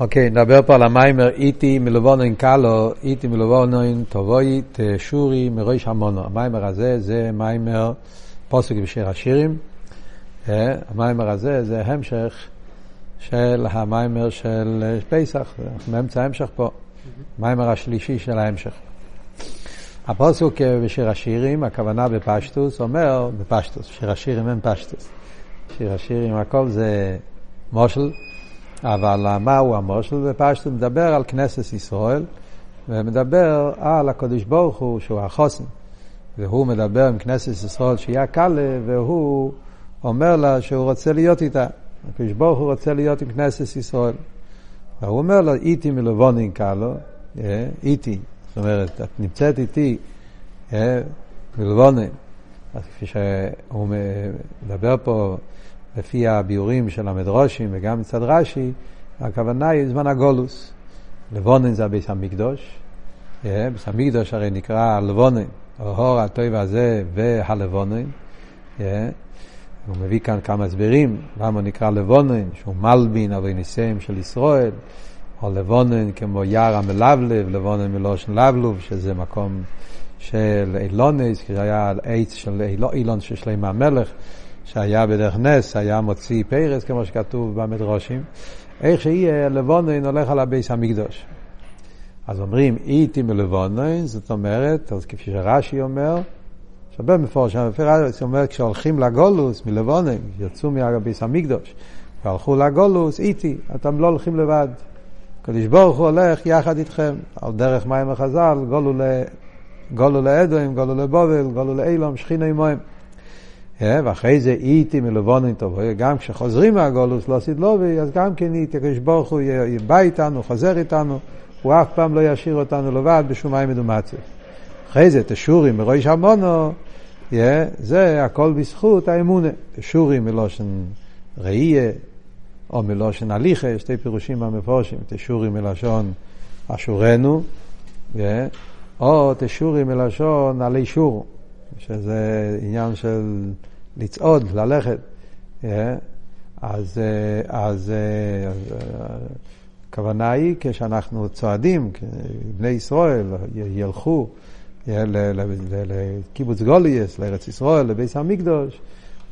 אוקיי, נדבר פה על המיימר איתי מלבונן קלו, איתי מלבונן טובוי תשורי מראש המונו. המיימר הזה זה מיימר פוסק בשיר השירים. אה, המיימר הזה זה המשך של המיימר של פסח, אנחנו באמצע ההמשך פה, המיימר השלישי של ההמשך. הפוסק בשיר השירים, הכוונה בפשטוס, אומר, בפשטוס, שיר השירים אין פשטוס. שיר השירים הכל זה מושל. אבל מהו המושל? בפשטות מדבר על כנסת ישראל, ומדבר על הקדוש ברוך הוא שהוא החוסן. והוא מדבר עם כנסת ישראל שיהיה קלה, והוא אומר לה שהוא רוצה להיות איתה. הקדוש ברוך הוא רוצה להיות עם כנסת ישראל. והוא אומר לו, איתי מלבונין קלו, אה, איתי, זאת אומרת, את נמצאת איתי אה, מלבונין. אז כפי שהוא מדבר פה לפי הביאורים של המדרושים וגם מצד רש"י, הכוונה היא זמן הגולוס. לבונן זה הביס המקדוש. אה, ביס המקדוש הרי נקרא לבונן, אור הטוב הזה והלבונן. אה, הוא מביא כאן כמה הסברים למה נקרא לבונן, שהוא מלבין אבי ניסיהם של ישראל, או לבונן כמו יער המלבלב, לבונן מלושן לבלוב, שזה מקום של אילונס, כי זה היה עץ של אילון של שלמה המלך. שהיה בדרך נס, היה מוציא פרס, כמו שכתוב במדרושים, איך שיהיה לבונן הולך על הביס המקדוש. אז אומרים איתי מלבונן, זאת אומרת, אז כפי שרש"י אומר, שווה מפורש, זאת אומרת, כשהולכים לגולוס מלבונן, יצאו מהביס המקדוש, והלכו לגולוס, איתי, אתם לא הולכים לבד. הקדוש ברוך הוא הולך יחד איתכם, על דרך מים החז"ל, גולו, ל... גולו לאדוים, גולו לבובל, גולו לאילום, שכיני מוים. אה, ואחרי זה איתי מלבונן טוב, גם כשחוזרים מהגולוס לא עשית לובי, אז גם כן איתי, הקדוש ברוך הוא בא איתנו, חוזר איתנו, הוא אף פעם לא ישאיר אותנו לבד בשום מים מדומצת. אחרי זה תשורים מראש המונו, זה הכל בזכות האמונה. תשורים מלושן ראייה, או מלושן הליכה, שתי פירושים המפורשים, תשורים מלשון אשורנו, או תשורים מלשון עלי שור. שזה עניין של לצעוד, ללכת. אה? אז, אה, אז אה, הכוונה היא כשאנחנו צועדים, בני ישראל ילכו לקיבוץ גוליאס, לארץ ישראל, לביס המקדוש,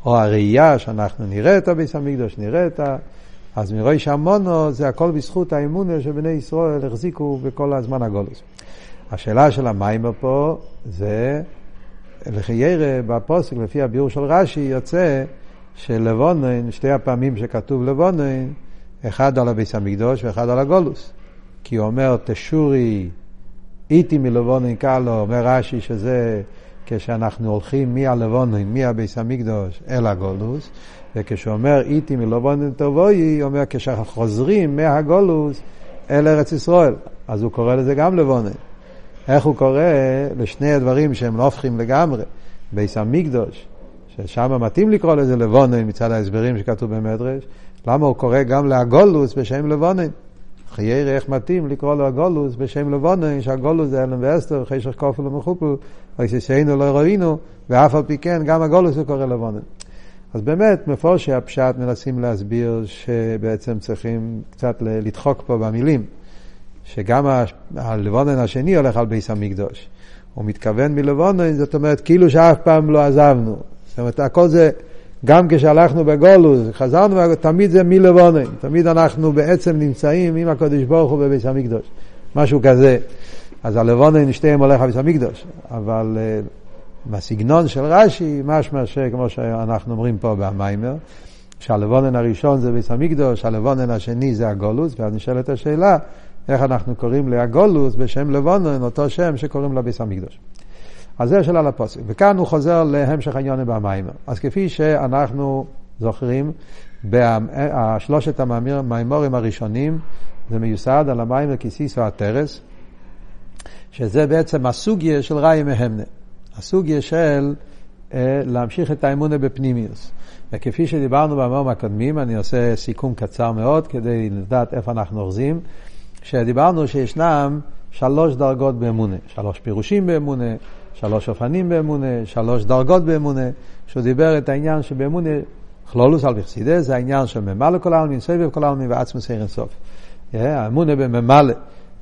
או הראייה שאנחנו נראה את הביס המקדוש, נראה את ה... אז מראש המונו זה הכל בזכות האמונה שבני ישראל החזיקו בכל הזמן הגולוס. השאלה של המיימר פה זה לחיירה בפוסק, לפי הביאור של רש"י, יוצא שלבונן, שתי הפעמים שכתוב לבונן, אחד על הביס המקדוש ואחד על הגולוס. כי הוא אומר, תשורי איתי מלבונן קלו, אומר רש"י שזה כשאנחנו הולכים מהלבונן, מהביס המקדוש אל הגולוס, וכשהוא אומר איתי מלבונן תבואי, הוא אומר כשאנחנו חוזרים מהגולוס אל ארץ ישראל. אז הוא קורא לזה גם לבונן. איך הוא קורא לשני הדברים שהם לא הופכים לגמרי, ביס המקדוש, ששם מתאים לקרוא לזה לבונן מצד ההסברים שכתוב במדרש, למה הוא קורא גם להגולוס בשם לבונן? חייר איך מתאים לקרוא לו הגולוס בשם לבונן, שהגולוס זה אלם ואסתר, חשך כופל ומחופל, או ששיינו לא ראינו, ואף על פי כן גם הגולוס הוא קורא לבונן. אז באמת, מפורשי הפשט מנסים להסביר שבעצם צריכים קצת לדחוק פה במילים. שגם הלבונן השני הולך על ביס המקדוש. הוא מתכוון מלבונן, זאת אומרת, כאילו שאף פעם לא עזבנו. זאת אומרת, הכל זה, גם כשהלכנו בגולוס, חזרנו, תמיד זה מלבונן. תמיד אנחנו בעצם נמצאים עם הקדוש ברוך הוא בביס המקדוש. משהו כזה. אז הלבונן שתיהם הולך על ביס המקדוש. אבל uh, בסגנון של רש"י, משמע שכמו שאנחנו אומרים פה במיימר, שהלבונן הראשון זה ביס המקדוש, הלבונן השני זה הגולוס, ואז נשאלת השאלה, איך אנחנו קוראים להגולוס בשם לבונן, אותו שם שקוראים לביס המקדוש. אז זה שאלה לפוסק. וכאן הוא חוזר להמשך העניין במיימר. אז כפי שאנחנו זוכרים, בשלושת המיימורים הראשונים, זה מיוסד על המיימר כיסיס והטרס, שזה בעצם הסוגיה של ראי מהמנה. הסוגיה של אה, להמשיך את האמונה בפנימיוס. וכפי שדיברנו במאמרים הקודמים, אני עושה סיכום קצר מאוד כדי לדעת איפה אנחנו אוחזים. שדיברנו שישנם שלוש דרגות באמונה, שלוש פירושים באמונה, שלוש אופנים באמונה, שלוש דרגות באמונה, שהוא דיבר את העניין שבאמונה, כלולוס על בחסידה, זה העניין של ממלא כל העלמין, סבב כל העלמין ועצמוס ערן סוף. האמונה בממלא.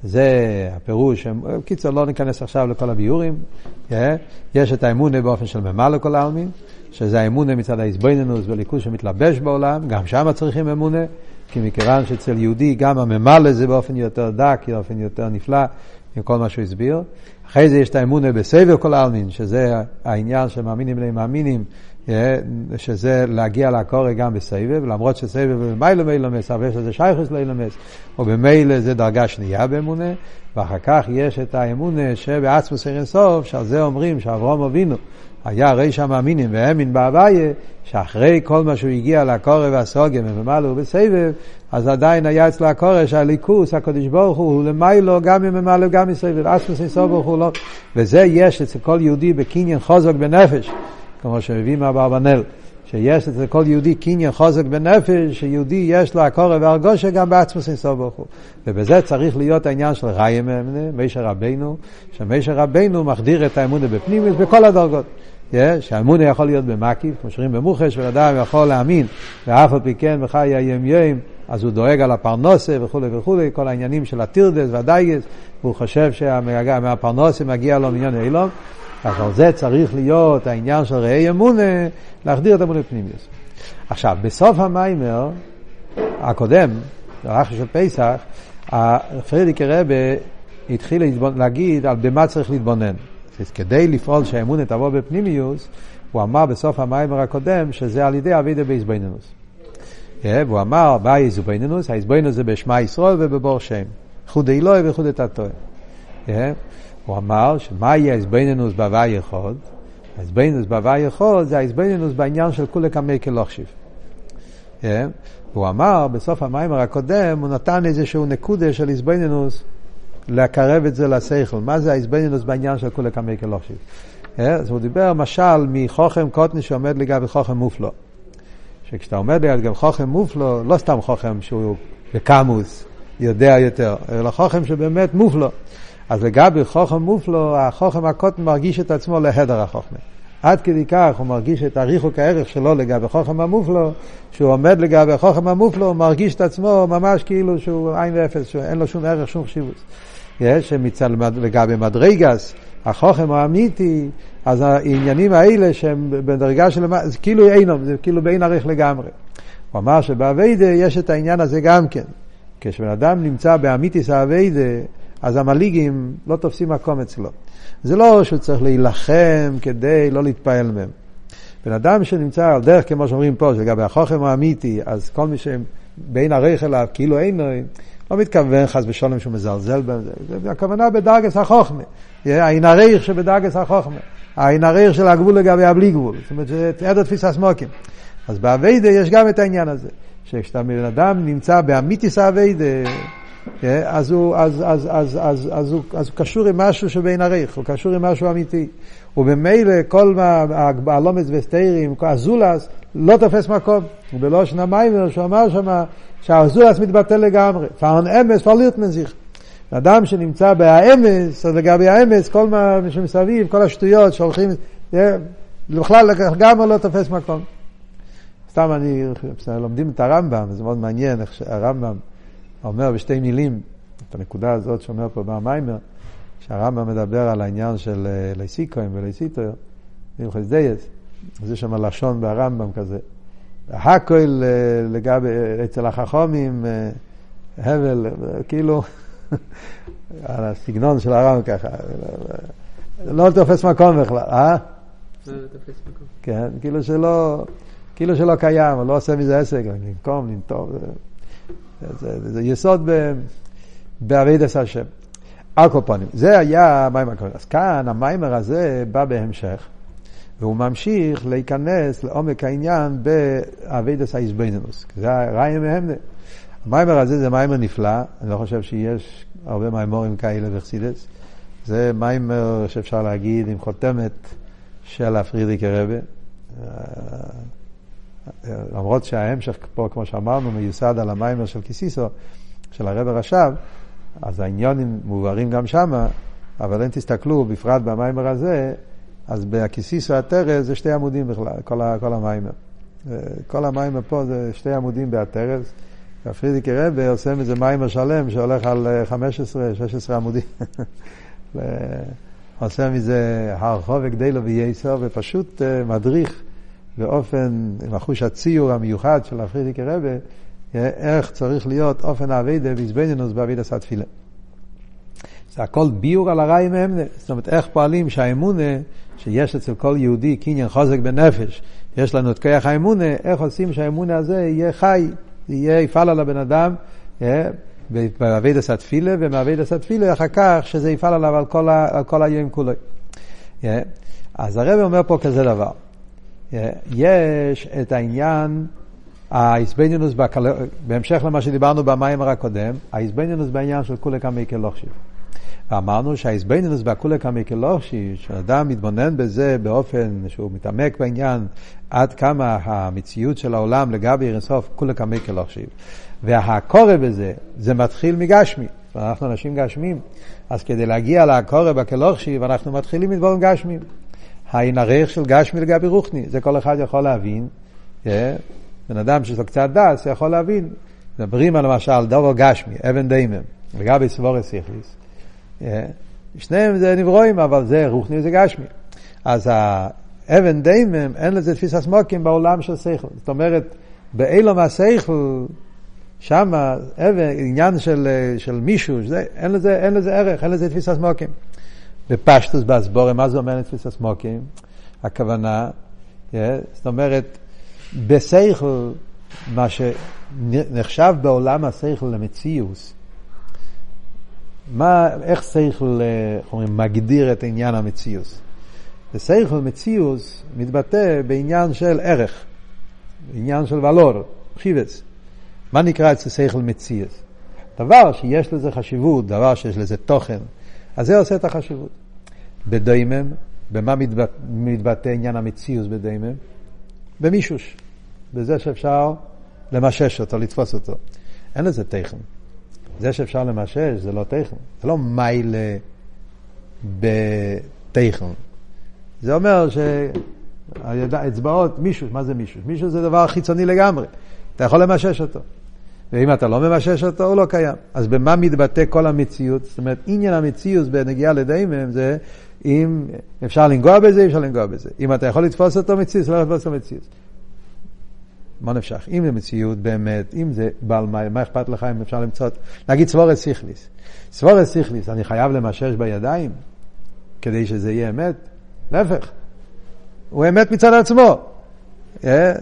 זה הפירוש, בקיצור לא ניכנס עכשיו לכל הביורים, יש את האמונה באופן של ממלא כל העלמין, שזה האמונה מצד ההזבנינוס וליכוז שמתלבש בעולם, גם שם צריכים אמונה, כי מכיוון שאצל יהודי גם הממלא זה באופן יותר דק, באופן יותר נפלא, עם כל מה שהוא הסביר. אחרי זה יש את האמונה בסבב כל העלמין, שזה העניין שמאמינים להם מאמינים, שזה להגיע לקורא גם בסבב, למרות שסבב במיילא מילומס, אבל יש לזה שייכוס לאילומס, או במילא זה דרגה שנייה באמונה, ואחר כך יש את האמונה שבעצמוס אין סוף, שעל זה אומרים שאברום אבינו היה ריש המאמינים והאמין בהוויה, שאחרי כל מה שהוא הגיע לקורא והסוגם וממלא ובסבב, אז עדיין היה אצלו הקורא שהליכוס, הקדוש ברוך הוא, למיילו גם ממלא וגם מסבב, אין סוף ברוך הוא לא. וזה יש אצל כל יהודי בקניין חוזק בנפש. כמו שמביא מהברבנאל, שיש אצל כל יהודי קניין חוזק בנפש, שיהודי יש לו הקורא והרגושה גם בעצמוס אינסוף ברוך הוא. ובזה צריך להיות העניין של ראי אמונה, מישר רבנו, שמישר רבנו מחדיר את האמונה בפנימיוס בכל הדרגות. Yeah, שהאמונה יכול להיות במקיף, כמו שאומרים במוחש, ואדם יכול להאמין, ואף על פי כן בחיי היום יום, אז הוא דואג על הפרנוסה וכולי וכולי, כל העניינים של הטירדס והדייגס, והוא חושב שמהפרנוסה מגיע לו מיליון אילום, אז על זה צריך להיות העניין של ראי אמונה, להחדיר את אמונה פנימיוס. עכשיו, בסוף המיימר הקודם, באחר של פסח, פרידיק רבה התחיל להגיד על במה צריך להתבונן. כדי לפעול שהאמונה תבוא בפנימיוס, הוא אמר בסוף המיימר הקודם שזה על ידי אבידה באיזבנינוס. והוא אמר, מה איזבנינוס? האיזבנינוס זה בשמע ישראל ובבור שם. חודי אלוהי וחודי תתוי. הוא אמר שמה יהיה ההזבנינוס בהווה יחוד? ההזבנינוס בהווה יחוד זה ההזבנינוס בעניין של כולי קמי כלוכשיב. כן? הוא אמר בסוף המיימר הקודם, הוא נתן איזשהו נקודה של הזבנינוס לקרב את זה לשכל. מה זה ההזבנינוס בעניין של כולי קמי כלוכשיב? כן? אז הוא דיבר משל מחוכם קוטני שעומד לגבי חוכם מופלו. שכשאתה עומד לגבי חוכם מופלו, לא סתם חוכם שהוא בקמוס, יודע יותר, אלא חוכם שבאמת מופלו. אז לגבי חוכם מופלו, החוכם הקוטן מרגיש את עצמו להדר החוכמה. עד כדי כך הוא מרגיש את הריחוק הערך שלו לגבי חוכם המופלו, שהוא עומד לגבי חוכם המופלו, הוא מרגיש את עצמו ממש כאילו שהוא עין ואפס, שאין לו שום ערך, שום חשיבות. יש שמצד לגבי מדרגס, החוכם האמיתי, אז העניינים האלה שהם בדרגה של... זה כאילו אינם, זה כאילו באין ערך לגמרי. הוא אמר שבאביידה יש את העניין הזה גם כן. כשבן אדם נמצא באמיתיס האביידה, אז המליגים לא תופסים מקום אצלו. זה לא שהוא צריך להילחם כדי לא להתפעל מהם. בן אדם שנמצא על דרך, כמו שאומרים פה, שלגבי החוכם האמיתי, אז כל מי שבין ערך אליו, כאילו אין לו, לא מתכוון חס ושלום שהוא מזלזל בזה, זה הכוונה בדרגס החוכמה, העין הריח שבדרגס החוכמה, העין הריח של הגבול לגבי הבלי גבול, זאת אומרת, זה עדר תפיסה סמוקים. אז באביידה יש גם את העניין הזה, שכשאתה בן אדם נמצא באמיתיס האביידה, אז הוא, אז, אז, אז, אז, אז, הוא, אז הוא קשור עם משהו שבין עריך, הוא קשור עם משהו אמיתי. וממילא כל הלומץ וסתירים, הזולס, לא תופס מקום. ובלושן המיימר שהוא אמר שם שהזולס מתבטל לגמרי. פארן אמס פרלירט מזיך. אדם שנמצא בהאמס, אז לגבי האמס, כל מה שמסביב, כל השטויות שהולכים, בכלל לגמרי לא תופס מקום. סתם אני, לומדים את הרמב"ם, זה מאוד מעניין איך שהרמב"ם אומר בשתי מילים, את הנקודה הזאת שאומר פה במיימר, שהרמב"ם מדבר על העניין של אה, ליסיקוים וליסיטויר, הלכס דייס, אז יש שם לשון ברמב"ם כזה. הכל אה, לגבי, אצל החכומים, אה, הבל, כאילו, על הסגנון של הרמב"ם ככה, לא תופס מקום בכלל, אה? לא תופס מקום. כן, כאילו שלא, כאילו שלא קיים, לא עושה מזה עסק, לנקום, לנטוב. זה, זה יסוד בעבידת השם. על כל פנים, זה היה המים הקודם. אז כאן המיימר הזה בא בהמשך, והוא ממשיך להיכנס לעומק העניין בעבידת האיזבנינוס. זה הרעיון מהמנה. המיימר הזה זה מיימר נפלא, אני לא חושב שיש הרבה מיימורים כאלה בחסידס. זה מיימר שאפשר להגיד עם חותמת של הפרידיקי רבה. למרות שההמשך פה, כמו שאמרנו, מיוסד על המיימר של קיסיסו, של הרב הרש"ב, אז העניונים מובהרים גם שמה, אבל אם תסתכלו, בפרט במיימר הזה, אז בקיסיסו הטרס זה שתי עמודים בכלל, כל, כל המיימר. כל המיימר פה זה שתי עמודים בהטרס, הפרידיקי רבה עושה מזה מיימר שלם שהולך על 15-16 עמודים. עושה מזה הרחוב וגדלו וייסר, ופשוט מדריך באופן, עם החוש הציור המיוחד של הפרידיקי רבה, איך צריך להיות אופן האביידה ואיזבנינוס באביידה סתפילה. זה הכל ביור על הרעי מאמנה. זאת אומרת, איך פועלים שהאמונה שיש אצל כל יהודי קניין חוזק בנפש, יש לנו את כוח האמונה, איך עושים שהאמונה הזה יהיה חי, יהיה, יפעל על הבן אדם, באביידה סתפילה, ומאביידה סתפילה אחר כך שזה יפעל עליו על כל, כל היום כולו. אז הרב אומר פה כזה דבר, יש את העניין האיזבניונוס, בהמשך למה שדיברנו במיימר הקודם, האיזבניונוס בעניין של כולי כמי כלוכשיב. ואמרנו שהאיזבניונוס בכולי כמי כלוכשיב, שאדם מתבונן בזה באופן שהוא מתעמק בעניין עד כמה המציאות של העולם לגבי אינסוף כולי כמי כלוכשיב. והקורא בזה, זה מתחיל מגשמי. אנחנו אנשים גשמים, אז כדי להגיע לקורא בכלוכשיב, אנחנו מתחילים מדבורים גשמים. העין הריח של גשמי לגבי רוחני, זה כל אחד יכול להבין. בן אדם שיש לו קצת דס יכול להבין. מדברים על למשל דובר גשמי, אבן דיימם, לגבי סבורס סיכליס. שניהם זה נברואים, אבל זה רוחני זה גשמי. אז האבן דיימם, אין לזה תפיסת מוקים בעולם של שכל. זאת אומרת, באילום השכל, שם עניין של, של מישהו, זה, אין, לזה, אין לזה ערך, אין לזה תפיסת מוקים. בפשטוס באסבורם, מה זה אומר תפיסת מוקים? הכוונה, זאת אומרת, בשכל, מה שנחשב בעולם השכל למציאוס, מה, איך שכל, איך אומרים, מגדיר את עניין המציאוס? בשכל מציאוס מתבטא בעניין של ערך, עניין של ולור, חיבס. מה נקרא אצל שכל מציאוס? דבר שיש לזה חשיבות, דבר שיש לזה תוכן, אז זה עושה את החשיבות. בדיימם, במה מתבטא, מתבטא עניין המציאוס בדיימם? במישוש. בזה שאפשר למשש אותו, לתפוס אותו. אין לזה תכן. זה שאפשר למשש זה לא תכן. זה לא מיילה בתכן. זה אומר שהאצבעות, מישהו, מה זה מישהו? מישהו זה דבר חיצוני לגמרי. אתה יכול למשש אותו. ואם אתה לא ממשש אותו, הוא לא קיים. אז במה מתבטא כל המציאות? זאת אומרת, עניין המציאות בנגיעה לדיימם זה אם אפשר לנגוע בזה, אפשר לנגוע בזה. אם אתה יכול לתפוס אותו מציאות, לא לתפוס אותו מציאות. מה נפשך? אם זה מציאות באמת, אם זה בעל מים, מה אכפת לך אם אפשר למצוא, נגיד סבורת סיכליס. סבורת סיכליס, אני חייב למשש בידיים כדי שזה יהיה אמת? להפך, הוא אמת מצד עצמו.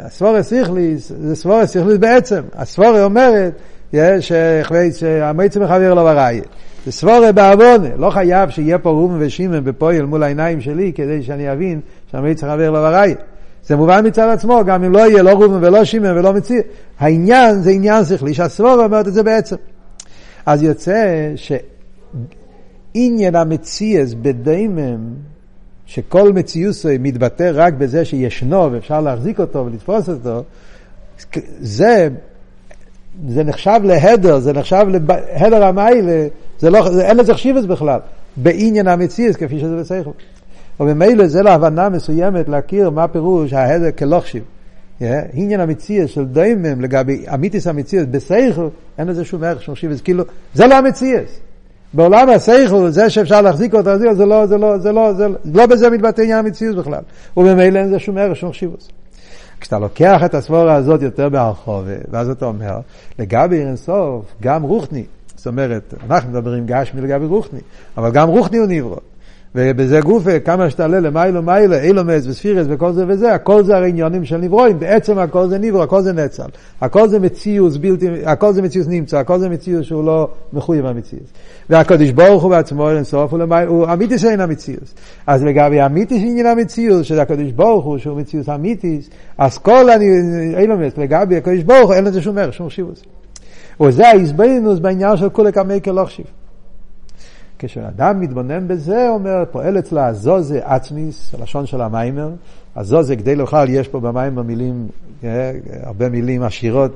הסבורת סיכליס, זה סבורת סיכליס בעצם. הסבורת אומרת שהמייצה מחבר לו בראיה. זה סבורת בעוונה, לא חייב שיהיה פה רום ושימן בפועל מול העיניים שלי כדי שאני אבין שהמייצה מחבר לו בראיה. זה מובן מצד עצמו, גם אם לא יהיה לא ראובן ולא שמעון ולא מציא. העניין זה עניין שכלי, שהסבורה אומרת את זה בעצם. אז יוצא שעניין המציאס בדיימם, שכל מציאוס מתבטא רק בזה שישנו ואפשר להחזיק אותו ולתפוס אותו, זה, זה נחשב להדר, זה נחשב להדר המיילה, זה לא, זה, אין לזה חשיבס בכלל, בעניין המציאס כפי שזה בסייכל. וממילא זה להבנה מסוימת להכיר מה פירוש ההדר כלוכשיב. עניין המציאות של דיימם לגבי אמיתיס המציאות בסייכל, אין לזה שום ערך שום שיבס, כאילו, זה לא המציאות. בעולם הסייכל, זה שאפשר להחזיק אותו, זה לא, זה לא, זה לא, זה לא, זה לא בזה מתבטא עניין המציאות בכלל. וממילא אין לזה שום ערך שום שיבוס. כשאתה לוקח את הסבורה הזאת יותר בהרחוב, ואז אתה אומר, לגבי אינסוף, גם רוחני, זאת אומרת, אנחנו מדברים גשמי לגבי רוחני, אבל גם רוחני הוא נברא. ובזה גופה, כמה שתעלה למיילו מיילו, אילומס וספירס וכל זה וזה, הכל זה הרי עניונים של נברואים, בעצם הכל זה נברו, הכל זה נצל. הכל זה מציאוס בלתי, הכל זה מציאוס נמצא, הכל זה מציאוס שהוא לא מחויב המציאוס. והקדוש ברוך הוא בעצמו אין סוף, הוא, הוא אמיתיס אין המציאוס. אז לגבי אמיתיס עניין המציאוס, שזה הקדוש ברוך הוא, שהוא מציאוס אמיתיס, אז כל אילומס, לגבי הקדוש ברוך הוא, אין לזה שום ערך, שום שיבוס. וזה ההסברינוס בעניין של כולי כמי כלוכשיב. כשאדם מתבונן בזה, אומר, פועל אצלה הזוזה עצמיס, הלשון של המיימר, הזוזה כדי לאכל, יש פה במיימר מילים, אה, הרבה מילים עשירות,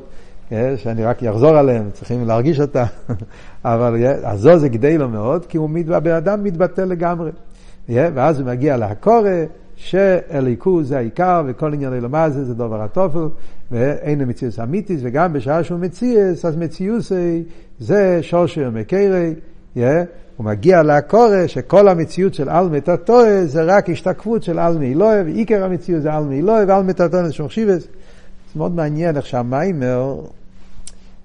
אה, שאני רק אחזור עליהן, צריכים להרגיש אותה, אבל אה, הזוזה כדי לו מאוד, כי הוא, הבן אדם מתבטא לגמרי. ואז הוא מגיע להקורא, שאליקו זה העיקר וכל עניין אלומה זה? זה דבר התופל ואין מציאוס אמיתיס וגם בשעה שהוא מציאס אז מציאוס זה שורשר מקרי yeah, הוא מגיע לקורא שכל המציאות של אלמי תתוה זה רק השתקפות של אלמי אלוהי ועיקר המציאות זה אלמי אלוהי ואלמי תתוה זה שומשיבס זה מאוד מעניין איך שהמיימר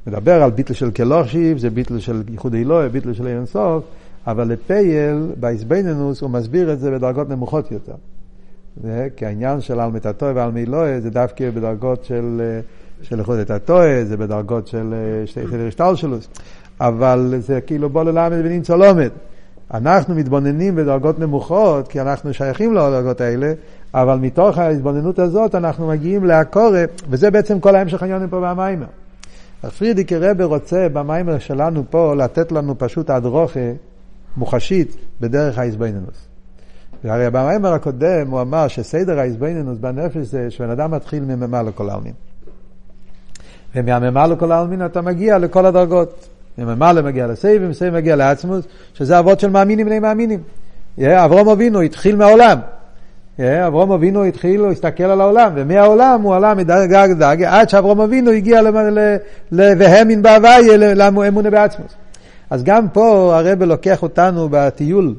מדבר על ביטל של כלושיב, זה ביטל של ייחוד אלוהי, ביטל של אין סוף, אבל לפייל, באיזבנינוס, הוא מסביר את זה בדרגות נמוכות יותר. זה, כי העניין של על מטאטוי ועל מילואי זה דווקא בדרגות של, של איחוד את הטוי, זה בדרגות של סדר השטלשלוס, אבל זה כאילו בוא ללמד ונמצא לומד. אנחנו מתבוננים בדרגות נמוכות, כי אנחנו שייכים לדרגות האלה, אבל מתוך ההתבוננות הזאת אנחנו מגיעים לעקורת, וזה בעצם כל ההמשך העניינים פה במיימר. פריערדיקער רבי רוצה במאמר שלנו פה לתת לנו פשוט הדרכה מוחשית בדרך ההתבוננות. והרי במאמר הקודם הוא אמר שסדר ההתבוננות בנפש זה שבן אדם מתחיל מממלא כל עלמין. ומהממלא כל עלמין אתה מגיע לכל הדרגות. מממלא מגיע לסובב, ומסובב מגיע לעצמות, שזה אבות של מאמינים בני מאמינים. אברהם אבינו התחיל מהעולם. אברהם אבינו התחיל, הוא הסתכל על העולם, ומהעולם הוא עלה מדרגה לדרגה, עד שאברהם אבינו הגיע ל"והמין בהוויה", לאמונה בעצמוס. אז גם פה הרב לוקח אותנו בטיול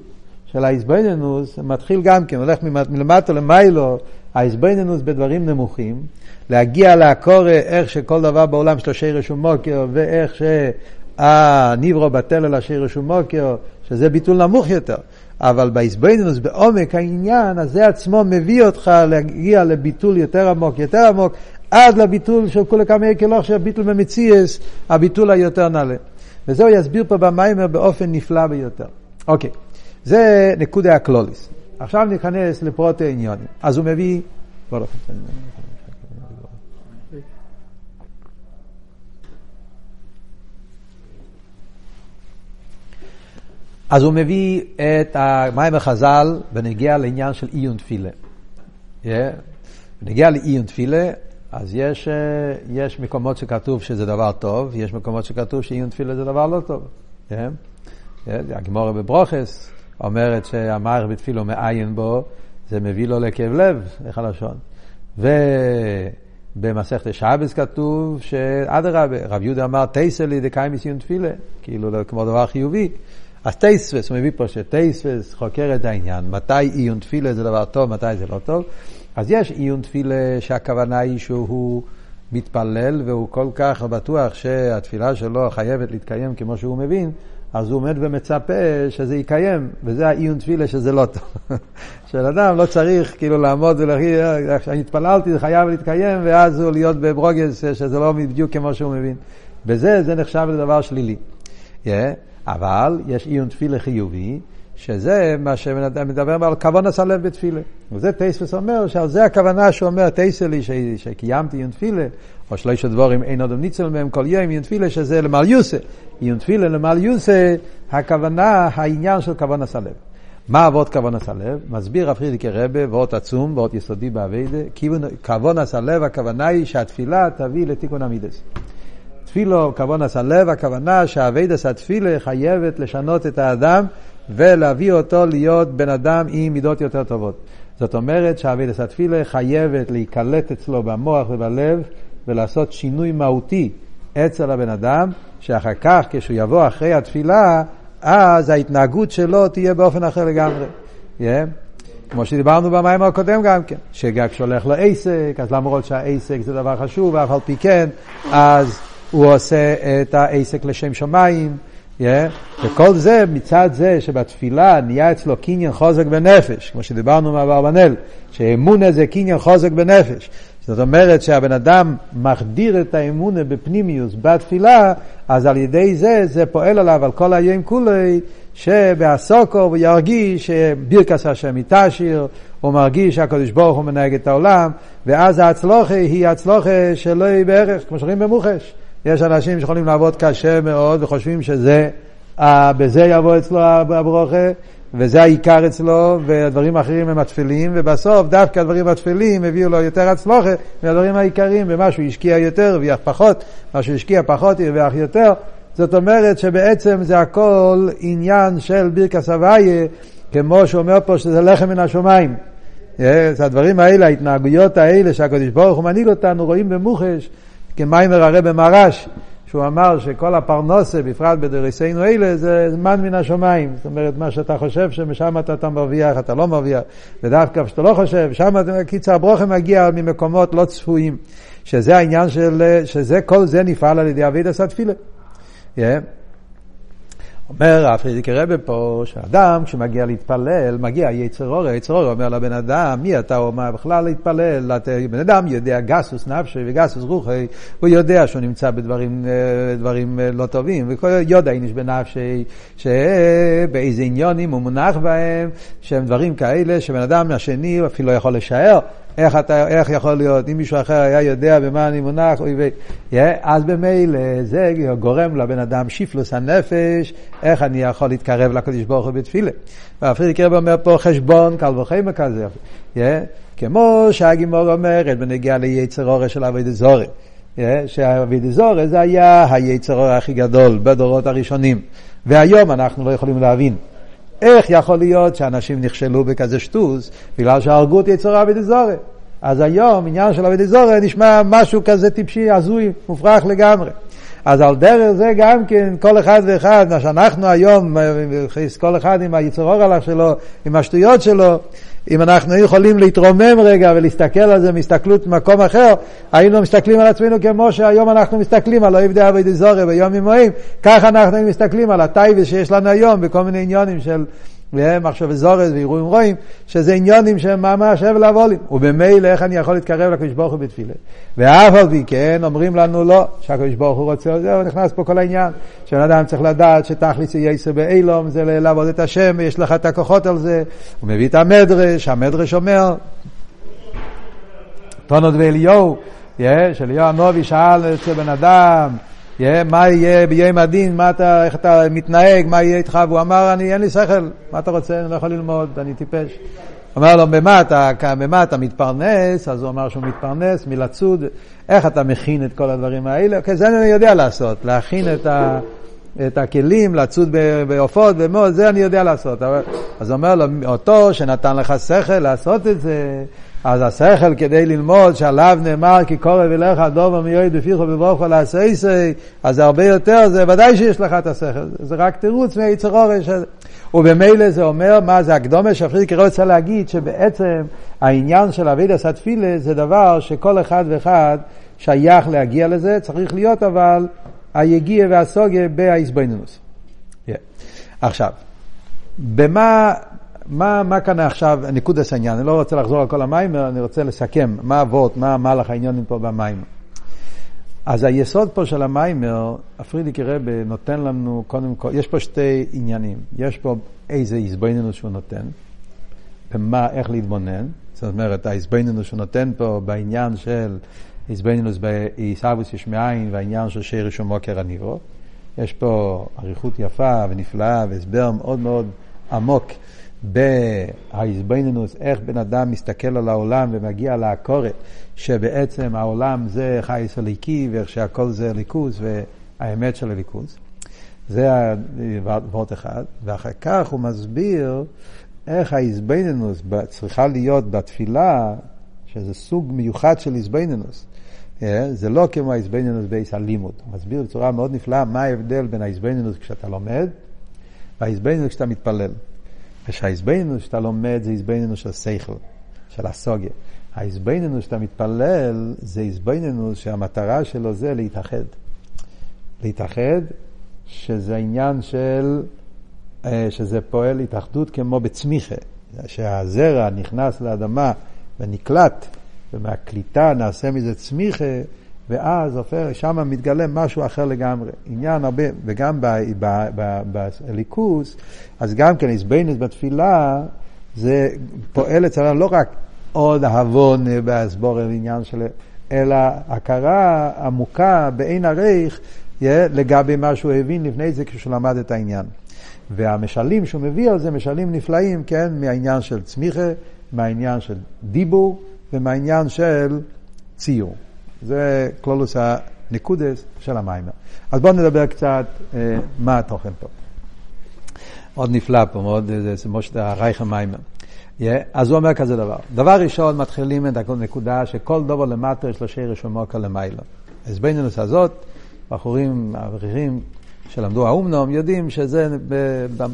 של האיזבנינוס, מתחיל גם כן, הולך מלמטה למיילו, האיזבנינוס בדברים נמוכים, להגיע לעקור איך שכל דבר בעולם שלו שרש ואיך שהניברו בטל על השרש ומוקר, שזה ביטול נמוך יותר. אבל באיזבנינוס, בעומק העניין, אז זה עצמו מביא אותך להגיע לביטול יותר עמוק, יותר עמוק, עד לביטול של כולי כמה כלוך שהביטול ממציאס, הביטול היותר נעלה. וזה הוא יסביר פה במיימר באופן נפלא ביותר. אוקיי, זה נקודה הקלוליס. עכשיו ניכנס לפרוט העניונים. אז הוא מביא... אז הוא מביא את המים החז"ל בנגיע לעניין של עיון תפילה. בנגיע לעיון תפילה, אז יש, אה, יש מקומות שכתוב שזה דבר טוב, יש מקומות שכתוב שעיון תפילה זה דבר לא טוב. כן? כן? הגמורה בברוכס אומרת שהמערכת בתפילו מעיין בו, זה מביא לו לכאב לב, איך הלשון. ובמסכת שבס כתוב שאדרבה, רב יהודה אמר תייסה לי דקיימיס עיון תפילה, כאילו כמו דבר חיובי. אז טייספס, הוא מביא פה שטייספס חוקר את העניין, מתי עיון תפילה זה דבר טוב, מתי זה לא טוב. אז יש עיון תפילה שהכוונה היא שהוא מתפלל והוא כל כך בטוח שהתפילה שלו חייבת להתקיים כמו שהוא מבין, אז הוא עומד ומצפה שזה יקיים, וזה העיון תפילה שזה לא טוב. של אדם לא צריך כאילו לעמוד ולהגיד, אני התפללתי, זה חייב להתקיים, ואז הוא להיות בברוגז שזה לא בדיוק כמו שהוא מבין. בזה זה נחשב לדבר שלילי. Yeah. אבל יש עיון תפילה חיובי, שזה מה שמדבר על כוון עשה לב בתפילה. וזה טייספס אומר שעל זה הכוונה שהוא אומר טייסה לי שקיימתי עיון תפילה, או שלושה דבורים אין עוד ניצל מהם כל יום עיון תפילה שזה למעל יוסה. עיון תפילה למעל יוסה, הכוונה, העניין של כוון עשה לב. מה אבות כוון עשה לב? מסביר רב חידיקי רבה, ואות עצום, ואות יסודי באביידה, כוון עשה לב, הכוונה היא שהתפילה תביא לתיקון המידס. תפילו, כוון עשה לב, הכוונה שהאביידס התפילה חייבת לשנות את האדם ולהביא אותו להיות בן אדם עם מידות יותר טובות. זאת אומרת שהאביידס התפילה חייבת להיקלט אצלו במוח ובלב ולעשות שינוי מהותי אצל הבן אדם, שאחר כך כשהוא יבוא אחרי התפילה, אז ההתנהגות שלו תהיה באופן אחר לגמרי. Yeah. כמו שדיברנו במים הקודם גם כן, שגם כשהולך לעסק, אז למרות שהעסק זה דבר חשוב, ואף על פי כן, אז הוא עושה את העסק לשם שמיים, yeah? וכל זה מצד זה שבתפילה נהיה אצלו קניין חוזק בנפש, כמו שדיברנו מאברבנאל, שאמונה זה קניין חוזק בנפש. זאת אומרת שהבן אדם מחדיר את האמונה בפנימיוס בתפילה, אז על ידי זה, זה פועל עליו על כל היום כולי, שבעסוקו הוא ירגיש שבירקס השם יתשיר, הוא מרגיש שהקדוש ברוך הוא מנהג את העולם, ואז ההצלוחה היא הצלוחה שלא היא בערך, כמו שרואים במוחש. יש אנשים שיכולים לעבוד קשה מאוד וחושבים שזה, אה, בזה יבוא אצלו הברוכה, וזה העיקר אצלו, והדברים האחרים הם התפלים, ובסוף דווקא הדברים התפלים הביאו לו יותר הצלוחה מהדברים העיקריים, ומה שהוא השקיע יותר הרוויח פחות, מה שהוא השקיע פחות הרוויח יותר. זאת אומרת שבעצם זה הכל עניין של ברכס אבייה, כמו שאומר פה שזה לחם מן השמיים. זה הדברים האלה, ההתנהגויות האלה שהקדוש ברוך הוא מנהיג אותנו, רואים במוחש, כמיימר הרי במרש, שהוא אמר שכל הפרנוסה, בפרט בדריסינו אלה, זה זמן מן השמיים. זאת אומרת, מה שאתה חושב שמשם אתה, אתה מרוויח, אתה לא מרוויח. ודווקא כשאתה לא חושב, שם, קיצר, הברוכם מגיע ממקומות לא צפויים. שזה העניין של, שזה, כל זה נפעל על ידי אבידס התפילה. Yeah. אומר הרב פרידיק רבה פה, שאדם כשמגיע להתפלל, מגיע יצר אור, יצר אור אומר לבן אדם, מי אתה אומר בכלל להתפלל? בן אדם יודע גסוס נפשי וגסוס רוחי, הוא יודע שהוא נמצא בדברים דברים לא טובים, וכל יודע איניש בנפשי, שבאיזה עניונים הוא מונח בהם, שהם דברים כאלה שבן אדם השני אפילו לא יכול לשער. איך, אתה, איך יכול להיות, אם מישהו אחר היה יודע במה אני מונח, וי, yeah, אז במילא זה גורם לבן אדם שיפלוס הנפש, איך אני יכול להתקרב לקדוש ברוך הוא בתפילה. והפרידיק רב אומר פה חשבון, קל וחמר כזה, yeah, כמו שהגימור אומרת בנגיעה ליצר אורש של אבי דזורי. Yeah, שאבי דזורי זה היה היצר אורש הכי גדול בדורות הראשונים, והיום אנחנו לא יכולים להבין. איך יכול להיות שאנשים נכשלו בכזה שטוס בגלל שהרגו את יצורה ודזורי? אז היום עניין של אבידזורי נשמע משהו כזה טיפשי, הזוי, מופרך לגמרי. אז על דרך זה גם כן, כל אחד ואחד, מה שאנחנו היום, כל אחד עם היצור הלך שלו, עם השטויות שלו, אם אנחנו יכולים להתרומם רגע ולהסתכל על זה מהסתכלות במקום אחר, היינו מסתכלים על עצמנו כמו שהיום אנחנו מסתכלים על אוהב דעה ודזורי ביום ימואים, ככה אנחנו מסתכלים על הטייבס שיש לנו היום בכל מיני עניונים של מחשב זורז ואירועים רואים, שזה עניונים שהם ממש הבל הבולים. ובמילא איך אני יכול להתקרב לקדוש ברוך הוא בתפילה. ואף על פי כן אומרים לנו לא, שהקדוש ברוך הוא רוצה, זהו, נכנס פה כל העניין. שבן אדם צריך לדעת שתכלס יסר באילום, זה לעבוד את השם, ויש לך את הכוחות על זה. הוא מביא את המדרש, המדרש אומר, טונות ואליהו, שאליהו הנובי שאל אצל בן אדם, מה יהיה ביום הדין, מה אתה, איך אתה מתנהג, מה יהיה איתך, והוא אמר, אני, אין לי שכל, מה אתה רוצה, אני לא יכול ללמוד, אני טיפש. אמר לו, במה אתה, במה אתה מתפרנס? אז הוא אמר שהוא מתפרנס מלצוד, איך אתה מכין את כל הדברים האלה? אוקיי, זה אני יודע לעשות, להכין את, ה, את הכלים, לצוד בעופות, במות, זה אני יודע לעשות. אז הוא אומר לו, אותו שנתן לך שכל לעשות את זה, אז השכל כדי ללמוד שעליו נאמר כי קורא ולך דובר מיועד בפיחו בברוכו לעשייסי, אז זה הרבה יותר, זה ודאי שיש לך את השכל, זה רק תירוץ מהיצר אורש. ובמילא זה אומר, מה זה הקדומה שהפרידיקי רוצה להגיד, שבעצם העניין של אבידס התפילה זה דבר שכל אחד ואחד שייך להגיע לזה, צריך להיות אבל היגיע והסוגיה בהאיזבנינוס. Yeah. עכשיו, במה מה, מה כאן עכשיו נקודס העניין? אני לא רוצה לחזור על כל המיימר, אני רוצה לסכם מה אבות, מה מהלך העניונים פה במיימר. אז היסוד פה של המיימר, הפרידיקי רבה נותן לנו, קודם כל, יש פה שתי עניינים. יש פה איזה איזבנינוס שהוא נותן, ומה, איך להתבונן. זאת אומרת, האיזבנינוס שהוא נותן פה בעניין של איזבנינוס בעיסאוויס יש מאין והעניין של שיר רישום מוקר הניבו. יש פה אריכות יפה ונפלאה והסבר מאוד מאוד עמוק בהאיזבנינוס, איך בן אדם מסתכל על העולם ומגיע לעקורת, שבעצם העולם זה חייס הליקי ואיך שהכל זה ליכוז והאמת של אלוקות. זה וורט אחד. ואחר כך הוא מסביר איך ההתבוננות צריכה להיות בתפילה, שזה סוג מיוחד של התבוננות. אה, זה לא כמו ההתבוננות בעת הלימוד. הוא מסביר בצורה מאוד נפלאה מה ההבדל בין ההתבוננות כשאתה לומד וההתבוננות כשאתה מתפלל. ושההתבוננות שאתה לומד זה התבוננות של שכל, של הסוגיה. ההתבוננות שאתה מתפלל זה התבוננות שהמטרה שלו זה להתאחד. להתאחד, שזה עניין של, אה, שזה פועל התאחדות כמו בצמיחה, שהזרע נכנס לאדמה ונקלט, ומהקליטה נעשה מזה צמיחה, ואז שם מתגלה משהו אחר לגמרי. עניין הרבה, וגם בליכוס, אז גם כן איזבנינוס בתפילה, זה פועל אצלנו לא רק עוד אהבון בהסבור עניין של... אלא הכרה עמוקה בעין הריך לגבי מה שהוא הבין לפני זה כשהוא למד את העניין. והמשלים שהוא מביא על זה, משלים נפלאים, כן, מהעניין של צמיחה, מהעניין של דיבור ומהעניין של ציור. זה כלולוס הניקודס של המיימר. אז בואו נדבר קצת אה, מה התוכן פה. מאוד נפלא פה, מאוד, זה כמו שאתה רייך המיימר. Yeah, אז הוא אומר כזה דבר. דבר ראשון, מתחילים את הנקודה שכל דבר למטה יש לו שרש ומוקר למיילו. אז בעניינוס הזאת, בחורים, אברכים שלמדו האומנום, יודעים שזה,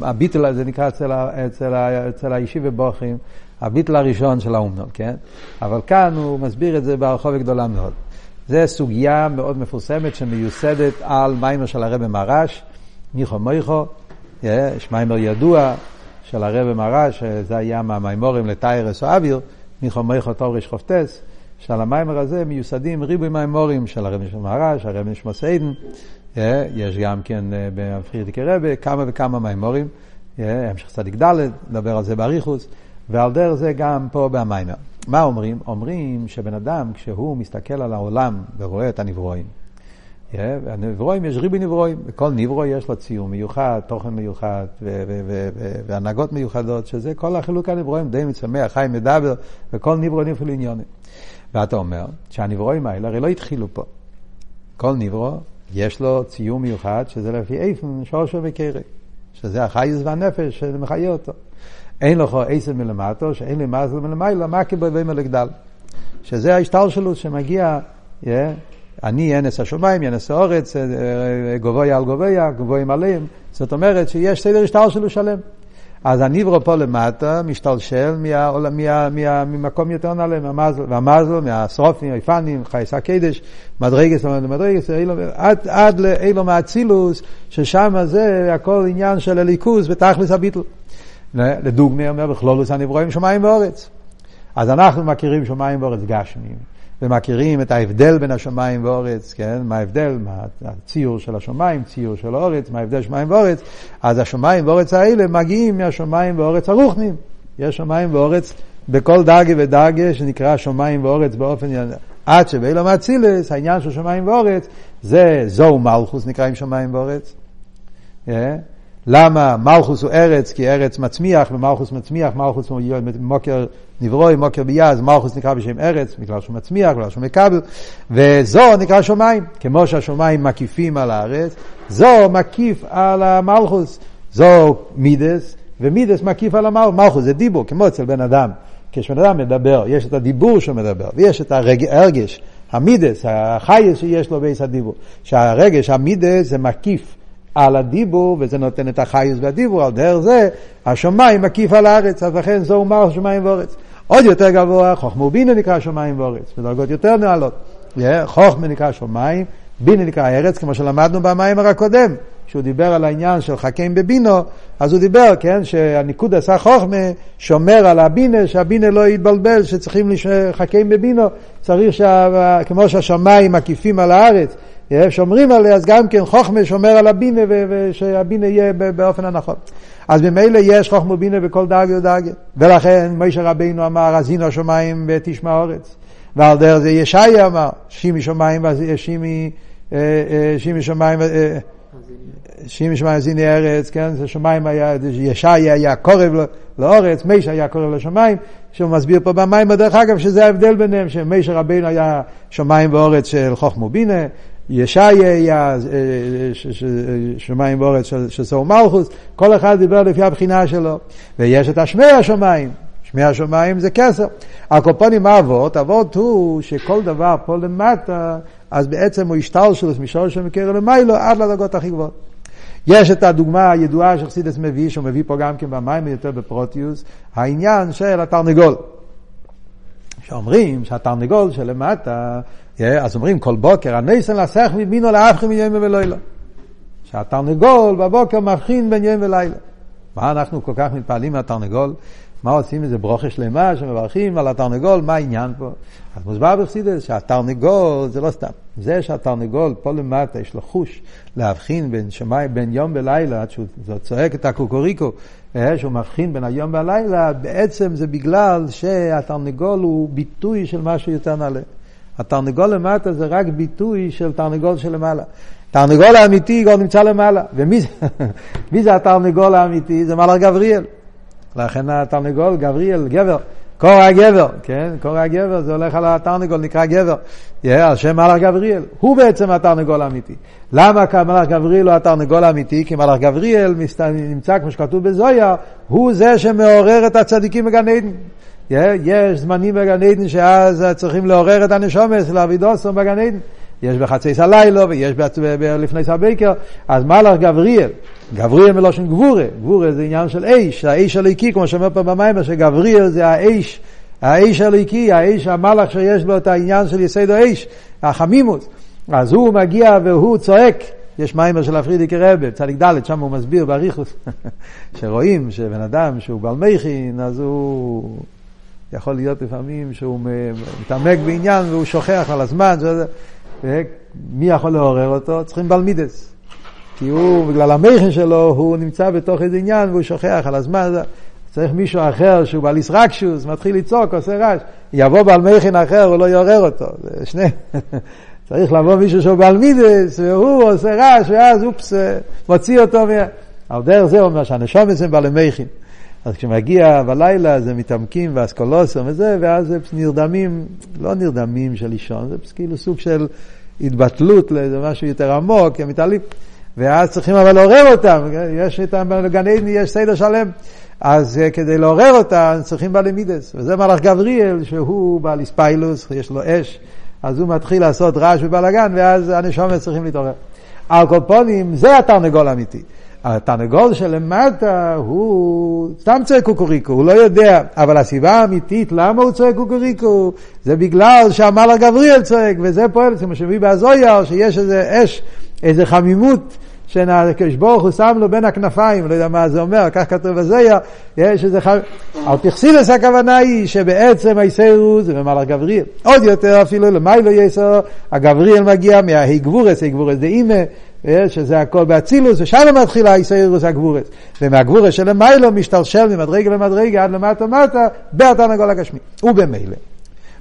הביטל, זה נקרא אצל, אצל, אצל הישיב ובוכים, הביטל הראשון של האומנום, כן? אבל כאן הוא מסביר את זה ברחוב גדולה מאוד. זו סוגיה מאוד מפורסמת שמיוסדת על מיימר של הרבי מרש, מיכו מויכו, יש מיימר ידוע של הרבי מרש, שזה היה מהמיימורים לטיירס או אוויר, מיכו מויכו תורש חופטס, שעל המיימר הזה מיוסדים ריבוי מיימורים של הרבי מרש, הרבי נשמוס עדן, יש גם כן בפרידיקי רבי, כמה וכמה מיימורים, המשך צדיק ד', נדבר על זה באריכוס, ועל דרך זה גם פה במיימר. מה אומרים? אומרים שבן אדם, כשהוא מסתכל על העולם ורואה את הנברואים, הנברואים, יש ריבי נברואים, וכל נברו יש לו ציור מיוחד, תוכן מיוחד והנהגות מיוחדות, שזה כל החילוק הנברואים, די מצמח, חי מדבר, וכל נברו נפלו עניונים. ואתה אומר שהנברואים האלה הרי לא התחילו פה. כל נברו יש לו ציור מיוחד, שזה לפי איפן, שורשו וקרק, שזה החייס והנפש שמחיה אותו. אין לך עשר מלמטו, שאין לי מזל מלמעלה, מה כבובי מלגדל. שזה ההשתלשלות שמגיע, yeah, אני אנס השמיים, ינס האורץ, אה, אה, גבוה על גבוה, גבוהים עליהם. זאת אומרת שיש סדר השתלשלות שלם. אז הניברו פה למטה משתלשל ממקום יותר נעלה, מהמזל, והמזל, מהשרופים, היפנים, חייס הקדש, מדרגס למדרגס, עד, עד לאילו מאצילוס, ששם זה הכל עניין של הליכוז ותכלס הביטל. לדוגמא אומר בכלולוס הנברואים שמיים ואורץ. אז אנחנו מכירים שמיים ואורץ גשמיים, ומכירים את ההבדל בין השמיים ואורץ, כן? מה ההבדל, מה הציור של השמיים, ציור של האורץ, מה ההבדל שמיים ואורץ. אז השמיים ואורץ האלה מגיעים מהשמיים ואורץ הרוחנים. יש שמיים ואורץ בכל דרגה ודרגה שנקרא שמיים ואורץ באופן... עד שבאילו מאצילס, העניין של שמיים ואורץ, זה זוהו מלכוס נקראים שמיים ואורץ. Yeah. למה מלכוס הוא ארץ? כי ארץ מצמיח, ומלכוס מצמיח, מלכוס הוא מוקר נברוי, מוקר ביאז, מלכוס נקרא בשם ארץ, בגלל שהוא מצמיח, בגלל שהוא מקבל, וזו נקרא שמיים. כמו שהשמיים מקיפים על הארץ, זו מקיף על המלכוס. זו מידס, ומידס מקיף על המלכוס. מלכוס זה דיבור, כמו אצל בן אדם. כשבן אדם מדבר, יש את הדיבור שהוא מדבר, ויש את הרגש, המידס, החייס שיש לו בעץ הדיבור. שהרגש, המידס, זה מקיף. על הדיבור, וזה נותן את החייס והדיבור, על דרך זה השמיים מקיף על הארץ, אז לכן זו אומר שמיים ואורץ. עוד יותר גבוה, חוכמה ובינה נקרא שמיים ואורץ, בדרגות יותר נעלות. חוכמה נקרא שמיים, בינה נקרא ארץ, כמו שלמדנו במיימר הקודם, כשהוא דיבר על העניין של חכים בבינו, אז הוא דיבר, כן, שהניקוד עשה חוכמה שומר על הבינה, שהבינה לא יתבלבל, שצריכים חכים בבינו, צריך שה, כמו שהשמיים מקיפים על הארץ, שומרים עליה, אז גם כן חוכמה שומר על הבינה ושהבינה יהיה באופן הנכון. אז ממילא יש חוכמה ובינה בכל דאגה ודאגה. ולכן משה רבינו אמר, הזינו השמיים ותשמע אורץ. ועל דרך זה ישעיה אמר, שימי שמיים אה, אה, שימי שמיים אה, שימי שמיים זיני ארץ, כן, זה שמיים היה, ישעיה היה קורב לאורץ, מישה היה קורב לשמיים, שהוא מסביר פה במים, דרך אגב, שזה ההבדל ביניהם, שמשה רבינו היה שמיים ואורץ של חוכמה ובינה, ישעיה היה שמיים ואורץ של סור מלכוס, כל אחד דיבר לפי הבחינה שלו. ויש את השמי השמיים, שמי השמיים זה כסר. הקופונים אבות? אבות הוא שכל דבר פה למטה, אז בעצם הוא השתלשלות משורש של מקרר למיילו עד לדרגות הכי גבוהות. יש את הדוגמה הידועה שחסידס מביא, שהוא מביא פה גם כן במים יותר בפרוטיוס, העניין של התרנגול. שאומרים שהתרנגול שלמטה אז אומרים כל בוקר, הניסן לסך מבינו לאבחים מיום ולילה. שהתרנגול בבוקר מבחין בין יום ולילה. מה אנחנו כל כך מתפעלים מהתרנגול? מה עושים איזה ברוכה שלמה שמברכים על התרנגול? מה העניין פה? אז מוסבר בחסידס שהתרנגול זה לא סתם. זה שהתרנגול פה למטה יש לו חוש להבחין בין שמיים, בין יום ולילה, עד שהוא צועק את הקוקוריקו, אה, שהוא מבחין בין היום והלילה, בעצם זה בגלל שהתרנגול הוא ביטוי של משהו יותר נעלה. התרנגול למטה זה רק ביטוי של תרנגול שלמעלה. תרנגול האמיתי כבר נמצא למעלה. ומי זה, מי זה התרנגול האמיתי? זה מלאך גבריאל. לכן התרנגול, גבריאל, גבר, קור הגבר, כן? קור הגבר זה הולך על התרנגול, נקרא גבר. על שם מלאך גבריאל. הוא בעצם התרנגול האמיתי. למה מלאך גבריאל הוא התרנגול האמיתי? כי מלאך גבריאל נמצא, כמו שכתוב בזויה, הוא זה שמעורר את הצדיקים בגן עדן. יש זמנים בגן עדן שאז צריכים לעורר את הנשומס, להביא דוסום בגן עדן. יש בחצי סלילו ויש לפני סבקר, אז מלאך גבריאל, גבריאל מלושן גבורה, גבורה זה עניין של אש, האש הליקי, כמו שאומר פה במיימר, שגבריאל זה האש, האש הליקי, האש המלאך שיש בו את העניין של יסד האש, החמימוס. אז הוא מגיע והוא צועק, יש מיימר של הפרידיקי רבה, צדיק ד', שם הוא מסביר באריכוס, שרואים שבן אדם שהוא בעל מכין, אז הוא יכול להיות לפעמים שהוא מתעמק בעניין והוא שוכח על הזמן, מי יכול לעורר אותו? צריכים בלמידס. כי הוא, בגלל המכן שלו, הוא נמצא בתוך איזה עניין והוא שוכח על הזמן. צריך מישהו אחר שהוא בעל ישרקשוס, מתחיל לצעוק, עושה רעש. יבוא בעל מכן אחר, הוא לא יעורר אותו. שני... צריך לבוא מישהו שהוא בעל מידס, והוא עושה רעש, ואז אופס, מוציא אותו. מה... על דרך זה אומר שהנשום הם בעלי מכין. אז כשמגיע בלילה זה מתעמקים ואסקולוסום וזה, ואז זה נרדמים, לא נרדמים של לישון, זה כאילו סוג של התבטלות לאיזה משהו יותר עמוק, הם מתעלים. ואז צריכים אבל לעורר אותם, יש איתם בגן עדן, יש סדר שלם. אז כדי לעורר אותם צריכים בעלי מידס. וזה מלאך גבריאל, שהוא בעל איספיילוס, יש לו אש, אז הוא מתחיל לעשות רעש ובלאגן, ואז הנשומת צריכים להתעורר. על כל פונים, זה התרנגול האמיתי. התרנגול שלמטה הוא סתם צועק קוקוריקו, הוא לא יודע, אבל הסיבה האמיתית למה הוא צועק קוקוריקו זה בגלל שהמלאך גבריאל צועק, וזה פועל, כמו שמביא באזויה, שיש איזה אש, איזה חמימות. שהקדוש ברוך הוא שם לו בין הכנפיים, לא יודע מה זה אומר, כך כתוב בזיה, יש איזה חם... על פרסילס הכוונה היא שבעצם היסרו זה במהלך גבריאל. עוד יותר אפילו למיילו יסר, הגבריאל מגיע מההי גבורס, הי גבורס דאימה, שזה הכל באצילוס, ושם מתחיל האיסאירוס הגבורס. ומהגבורס של המיילו משתלשל ממדרגה למדרגה עד למטה מטה, בתרנגול הגשמי. ובמילא.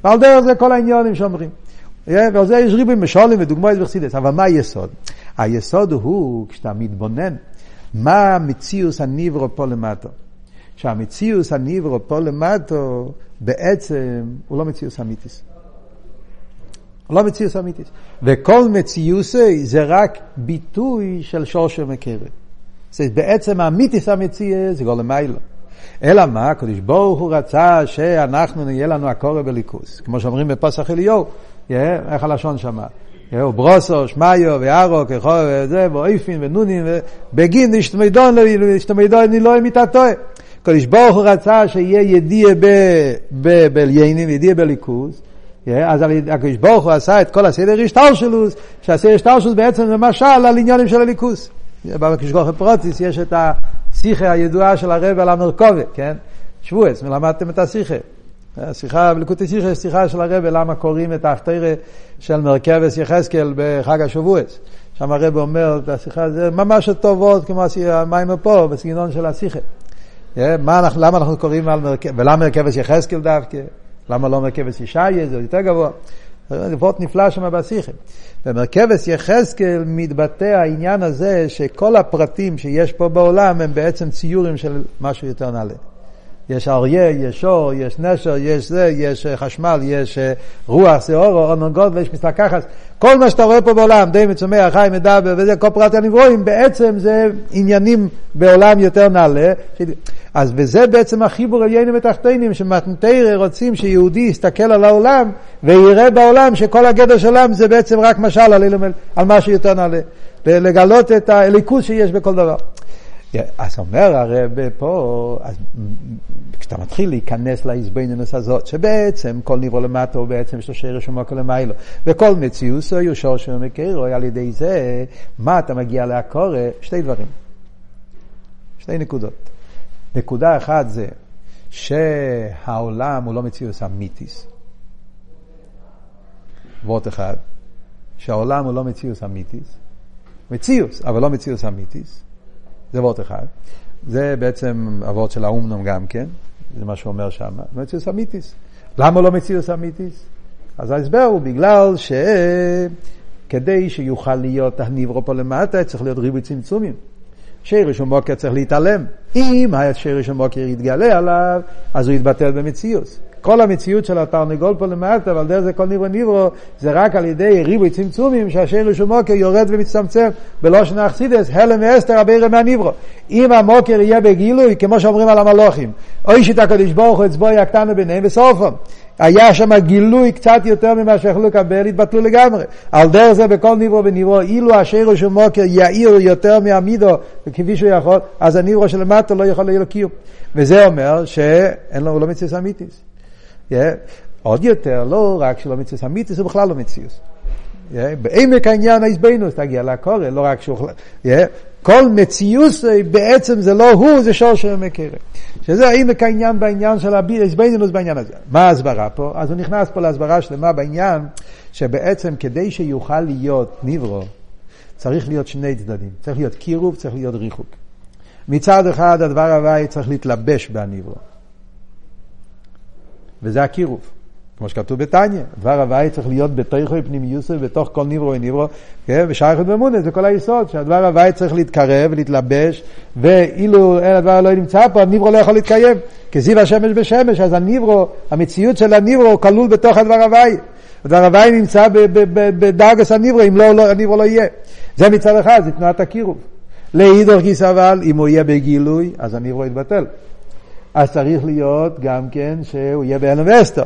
ועל דרך זה כל העניונים שאומרים. ועל זה יש ריבוי משולים ודוגמאות וחסידס. אבל מה היסוד? היסוד הוא, כשאתה מתבונן, מה המציאוס הניברו פה למטה. שהמציאוס הניברו פה למטו, בעצם הוא לא מציאוס אמיתיס. הוא לא מציאוס אמיתיס. וכל מציאוסי זה רק ביטוי של שורשר מקרב. זה בעצם האמיתיס המציאס זה גולם מיילו. אלא מה, הקדוש ברוך הוא רצה שאנחנו נהיה לנו הקורא בליכוס. כמו שאומרים בפסח אליהו, איך הלשון שמה? ברוסו, שמיו, וארו, ככל וזה, ואויפין, ונונין, בגין נשתמידון, נשתמידון, אני לא אמיתה טועה. הקדוש ברוך הוא רצה שיהיה ידיע בליינים, ידיע בליכוז, אז הקדוש ברוך הוא עשה את כל הסדר השטלשלוס, שהסדר השטלשלוס בעצם זה משל על עניינים של הליכוס. בקדוש ברוך הוא פרוטיס יש את השיחה הידועה של הרב על המרכובת, כן? שבועס, מלמדתם את השיחה. השיחה בליקוטי שיחה, שיחה של הרב למה קוראים את ההכתרה של מרכבס יחזקאל בחג השבועס. שם הרב אומר השיחה, זה ממש טובות כמו המים פה, בסגנון של השיחה. מה אנחנו, למה אנחנו קוראים על מרכבס, ולמה מרכבס יחזקאל דווקא? למה לא מרכבס ישעיה, זה יותר גבוה. פרוט נפלא שם בשיחה. במרכבס יחזקאל מתבטא העניין הזה שכל הפרטים שיש פה בעולם הם בעצם ציורים של משהו יותר נעלה. יש אריה, יש אור, יש נשר, יש זה, יש אה, חשמל, יש אה, רוח, שעורו, אונן גוד ויש מסתכחס. כל מה שאתה רואה פה בעולם, די מצומח, חי, מדבר וזה, כל פרט הנברואים, בעצם זה עניינים בעולם יותר נעלה. אז וזה בעצם החיבור עליינים ותחתינים, שמתנתרא רוצים שיהודי יסתכל על העולם ויראה בעולם שכל הגדר של העולם זה בעצם רק משל על, על משהו יותר נעלה. ולגלות את הליכוז שיש בכל דבר. אז אומר הרב פה, אז כשאתה מתחיל להיכנס להזבנינוס הזאת, שבעצם כל נברא למטה הוא בעצם יש לו שרש ומוקר למיילו, וכל מציאוס הוא שורש ומקרו, על ידי זה, מה אתה מגיע להקורא? שתי דברים, שתי נקודות. נקודה אחת זה שהעולם הוא לא מציאוס אמיתיס. וורט אחד, שהעולם הוא לא מציאוס אמיתיס. מציאוס, אבל לא מציאוס אמיתיס. זה וורט אחד. זה בעצם הוורט של האומנום גם כן, זה מה שהוא אומר שם. מציאוס אמיתיס. למה לא מציאוס אמיתיס? אז ההסבר הוא בגלל שכדי שיוכל להיות הניברו פה למטה, צריך להיות ריבוי צמצומים. שרש ומוקר צריך להתעלם. אם השרש ומוקר יתגלה עליו, אז הוא יתבטל במציאות. כל המציאות של התרנגול פה למטה, אבל דרך זה כל ניברו ניברו, זה רק על ידי ריבוי צמצומים שהשרש ומוקר יורד ומצטמצם. בלושן האכסידס, הלם ואסתר הבירה מהניברו. אם המוקר יהיה בגילוי, כמו שאומרים על המלוכים, אוי שיטה קדוש ברוך הוא אצבו יקטנו ביניהם בסופם. היה שם גילוי קצת יותר ממה שיכולו לקבל, התבטלו לגמרי. על דרך זה בכל ניברו וניברו, אילו השרו של מוקר יאיר יותר מהמידו, כפי שהוא יכול, אז הניברו שלמטה לא יכול להיות קיום. וזה אומר שאין לו לא מציאות אמיתיס. Yeah. עוד יותר, לא רק שלא מציאות אמיתיס, הוא בכלל לא מציאות. Yeah. בעמק העניין ההזבנוס תגיע לקורא, לא רק שהוא... Yeah. כל מציאות בעצם זה לא הוא, זה שור של מקרה. שזה עמק העניין בעניין של ההזבנינוס בעניין הזה. מה ההסברה פה? אז הוא נכנס פה להסברה שלמה בעניין, שבעצם כדי שיוכל להיות ניברו, צריך להיות שני צדדים. צריך להיות קירוב, צריך להיות ריחוק. מצד אחד הדבר הוואי צריך להתלבש בהניברו. וזה הקירוב. כמו שכתוב בתניא, דבר הוואי צריך להיות בתוכו פנימיוסו ובתוך כל ניברו וניברו, כן? ושייכות באמונה, זה כל היסוד, שהדבר הוואי צריך להתקרב ולהתלבש, ואילו אין הדבר לא נמצא פה, הניברו לא יכול להתקיים, כזיו השמש בשמש, אז הניברו, המציאות של הניברו כלול בתוך הדבר הוואי. הדבר הוואי נמצא בדרגס הניברו, אם לא, לא, הניברו לא יהיה. זה מצד אחד, זה תנועת הקירוב. לאידור גיס אבל, אם הוא יהיה בגילוי, אז הניברו יתבטל. אז צריך להיות גם כן שהוא יהיה בהלם ואסתר.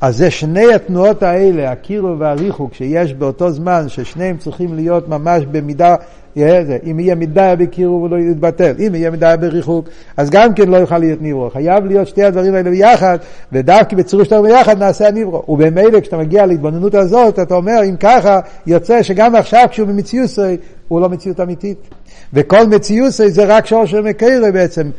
אז זה שני התנועות האלה, הקירו והריחוק, שיש באותו זמן, ששניהם צריכים להיות ממש במידה, אם יהיה מידה בקירו הוא לא יתבטל, אם יהיה מידה בריחוק, אז גם כן לא יוכל להיות ניברו. חייב להיות שתי הדברים האלה ביחד, ודווקא בצירוף שלנו ביחד נעשה הניברו. ובמילא כשאתה מגיע להתבוננות הזאת, אתה אומר, אם ככה, יוצא שגם עכשיו כשהוא במציאות, הוא לא מציאות אמיתית. וכל מציאות זה רק שור של מקרה בעצם,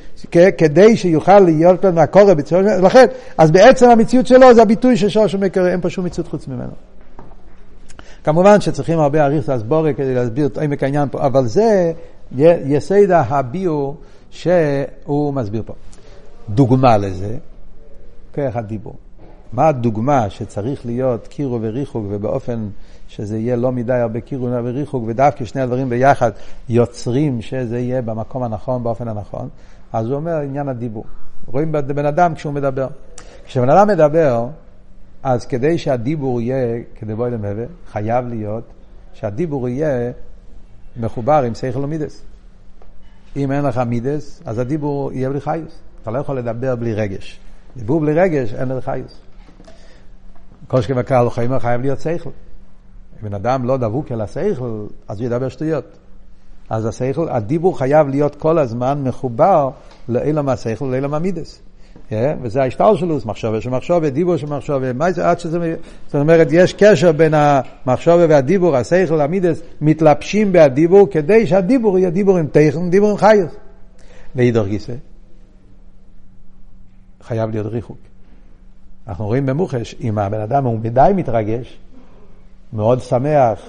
כדי שיוכל להיות לנו הקורא בציור של... לכן, אז בעצם המציאות שלו זה הביטוי של שור של מקרה, אין פה שום מציאות חוץ ממנו. כמובן שצריכים הרבה אריך הסבורה כדי להסביר את עמק העניין פה, אבל זה יסד הביור שהוא מסביר פה. דוגמה לזה, כרך הדיבור. מה הדוגמה שצריך להיות קירו וריחוק ובאופן שזה יהיה לא מדי הרבה קירו וריחוק ודווקא שני הדברים ביחד יוצרים שזה יהיה במקום הנכון, באופן הנכון, אז הוא אומר עניין הדיבור. רואים בן אדם כשהוא מדבר. כשבן אדם מדבר, אז כדי שהדיבור יהיה כדבוי למבה, חייב להיות שהדיבור יהיה מחובר עם שכל ומידס. אם אין לך מידס, אז הדיבור יהיה בלי חיוס. אתה לא יכול לדבר בלי רגש. דיבור בלי רגש, אין לך חיוס. כל שכן בקהל חיים חייב להיות שכל. אם בן אדם לא דבוק אל השכל, אז הוא ידבר שטויות. אז השכל, הדיבור חייב להיות כל הזמן מחובר לאילם השכל ולאילם המידס. Yeah, וזה ההשתל שלו, זה מחשבה של מחשבה, דיבור של מחשבה, מה זה, עד שזה, זאת אומרת, יש קשר בין המחשבה והדיבור, השכל, המידס, מתלבשים בהדיבור, כדי שהדיבור יהיה דיבור עם תכן, דיבור עם חייס. ואידור גיסא, חייב להיות ריחוק. אנחנו רואים במוחש, אם הבן אדם הוא מדי מתרגש, מאוד שמח,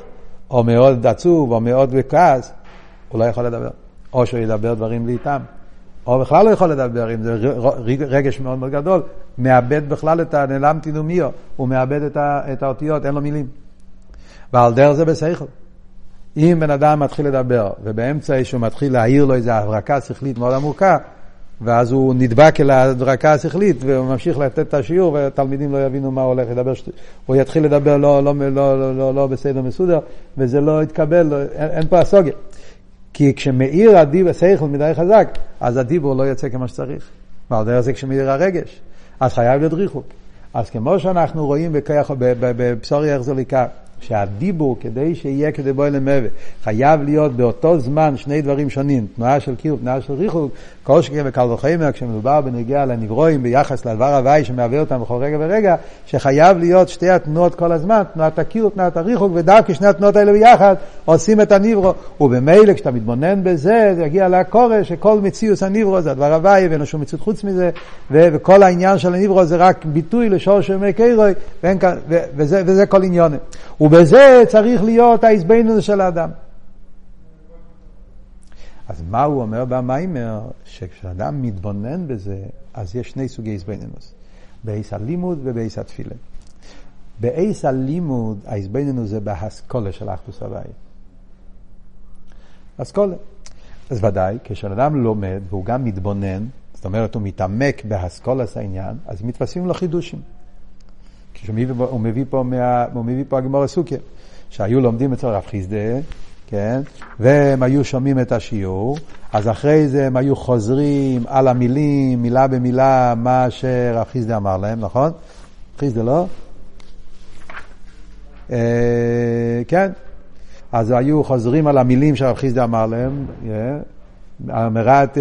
או מאוד עצוב, או מאוד בכעס, הוא לא יכול לדבר. או שהוא ידבר דברים טעם. או בכלל לא יכול לדבר, אם זה רגש מאוד מאוד גדול, מאבד בכלל את הנעלם תינומיו, הוא מאבד את, את האותיות, אין לו מילים. ועל דרך זה בשכל. אם בן אדם מתחיל לדבר, ובאמצע שהוא מתחיל להעיר לו איזו הברקה שכלית מאוד עמוקה, ואז הוא נדבק אל ההדרקה השכלית, והוא ממשיך לתת את השיעור, והתלמידים לא יבינו מה הולך לדבר. הוא יתחיל לדבר לא, לא, לא, לא, לא, לא בסדר מסודר, וזה לא יתקבל, לא, אין, אין פה הסוגיה. כי כשמאיר הדיב השכל מדי חזק, אז הדיבור לא יוצא כמו שצריך. ועל דרך זה כשמאיר הרגש, אז חייב להיות ריחוק. אז כמו שאנחנו רואים בבשורי החזר לקר, שהדיבור, כדי שיהיה כדי בוא למבה, חייב להיות באותו זמן שני דברים שונים, תנועה של קיר ותנועה של ריחוק, כל שכן וקל וחמר, כשמדובר בנגיע לנברואים ביחס לדבר הוואי שמהווה אותם בכל רגע ורגע, שחייב להיות שתי התנועות כל הזמן, תנועת הקיר ותנועת הריחוק, ודווקא שני התנועות האלה ביחד עושים את הנברו, ובמילא כשאתה מתבונן בזה, זה יגיע לקורא שכל מציאוס הנברו זה הדבר הוואי, ואין שום מציאות חוץ מזה, וכל העניין של הנברו זה רק ביטוי לשור של מי קירוי, וזה, וזה כל עניון. ובזה צריך להיות ההזבנות של האדם. אז מה הוא אומר במיימר? שכשאדם מתבונן בזה, אז יש שני סוגי הזבנינוס, באיס הלימוד ובאיס התפילה. באיס הלימוד, ההזבנינוס זה בהסכולה של אחדוס הוואי. אסכולה. אז ודאי, כשאדם לומד והוא גם מתבונן, זאת אומרת, הוא מתעמק באסכולס העניין, אז מתווספים לו חידושים. כשהוא מביא, פה, מה, הוא מביא פה הגמור הסוכר, שהיו לומדים אצל רב חיסדה, כן, והם היו שומעים את השיעור, אז אחרי זה הם היו חוזרים על המילים, מילה במילה, מה שרב חיסדה אמר להם, נכון? חיסדה לא? אה, כן. אז היו חוזרים על המילים שהרב חיסדה אמר להם, אמרת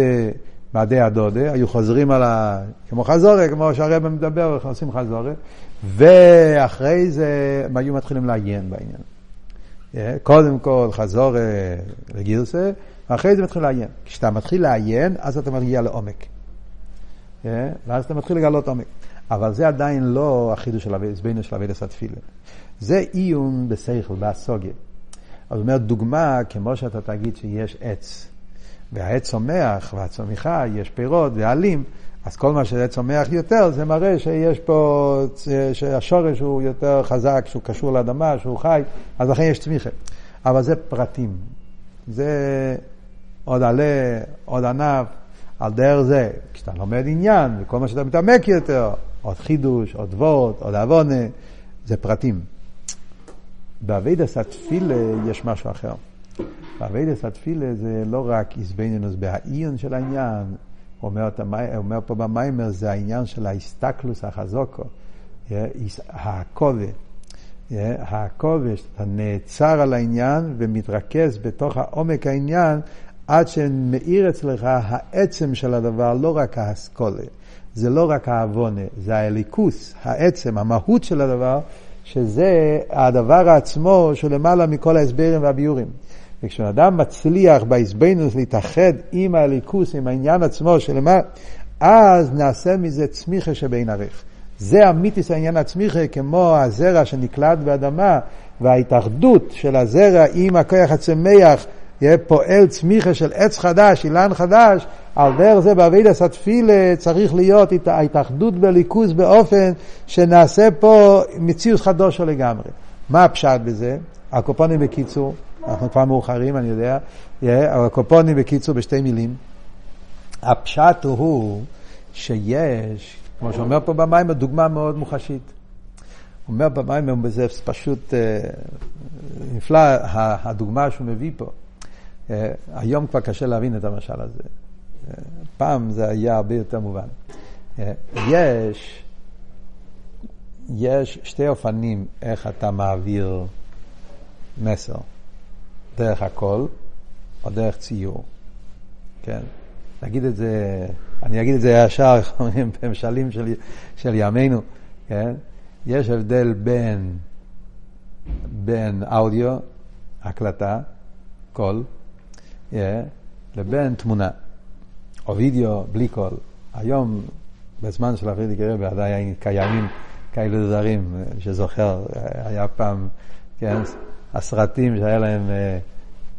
בעדי הדודה, היו חוזרים על ה... כמו חזורת, כמו שהרבא מדבר, עושים חזורת, ואחרי זה הם היו מתחילים לעיין בעניין. קודם כל חזורת לגירסה, ואחרי זה מתחילים לעיין. כשאתה מתחיל לעיין, אז אתה מגיע לעומק. ואז אתה מתחיל לגלות עומק. אבל זה עדיין לא החידוש של הזבנו של אבידס התפילה. זה עיון בסייכל, באסוגיה. אז הוא אומר, דוגמה, כמו שאתה תגיד שיש עץ, והעץ צומח, והצומיחה, יש פירות ועלים, אז כל מה שזה צומח יותר, זה מראה שיש פה, שהשורש הוא יותר חזק, שהוא קשור לאדמה, שהוא חי, אז לכן יש צמיחה. אבל זה פרטים. זה עוד עלה, עוד ענף, על דרך זה, כשאתה לומד עניין, וכל מה שאתה מתעמק יותר, עוד חידוש, עוד וורט, עוד עוונה, זה פרטים. באבידס התפילה יש משהו אחר. באבידס התפילה זה לא רק איזבנינוס בהעיון של העניין, אומר, אומר פה במיימר, זה העניין של ההסתכלוס החזוקו, הכובד. הכובד, שאתה נעצר על העניין ומתרכז בתוך העומק העניין עד שמאיר אצלך העצם של הדבר, לא רק האסכולה. זה לא רק העוונה, זה האליקוס, העצם, המהות של הדבר, שזה הדבר עצמו שלמעלה מכל ההסברים והביורים. וכשאדם מצליח בהסבנוס להתאחד עם הליכוס, עם העניין עצמו שלמעלה, אז נעשה מזה צמיחה שבין ערך. זה אמיתיס העניין הצמיחה, כמו הזרע שנקלט באדמה, וההתאחדות של הזרע עם הכוח הצמח, יהיה פועל צמיחה של עץ חדש, אילן חדש, על דרך זה באבידס התפילה צריך להיות ההתאחדות בליכוז באופן שנעשה פה מציאות חדושה לגמרי. מה הפשט בזה? הקופונים בקיצור, אנחנו כבר מאוחרים, אני יודע, הקופונים בקיצור בשתי מילים. הפשט הוא שיש, כמו שאומר פה במים, דוגמה מאוד מוחשית. הוא אומר במים, זה פשוט אה, נפלא, הדוגמה שהוא מביא פה. אה, היום כבר קשה להבין את המשל הזה. אה, פעם זה היה הרבה יותר מובן. יש, יש שתי אופנים איך אתה מעביר מסר. דרך הקול או דרך ציור. כן? נגיד את זה, אני אגיד את זה ישר, איך אומרים, במשלים של, של ימינו, כן? יש הבדל בין, בין אודיו, הקלטה, קול, yeah, לבין תמונה, או וידאו בלי קול. היום, בזמן של הפריערדיקער רבי, עדיין קיימים כאלו דברים, שזוכר, היה פעם, כן, הסרטים שהיה להם, אה,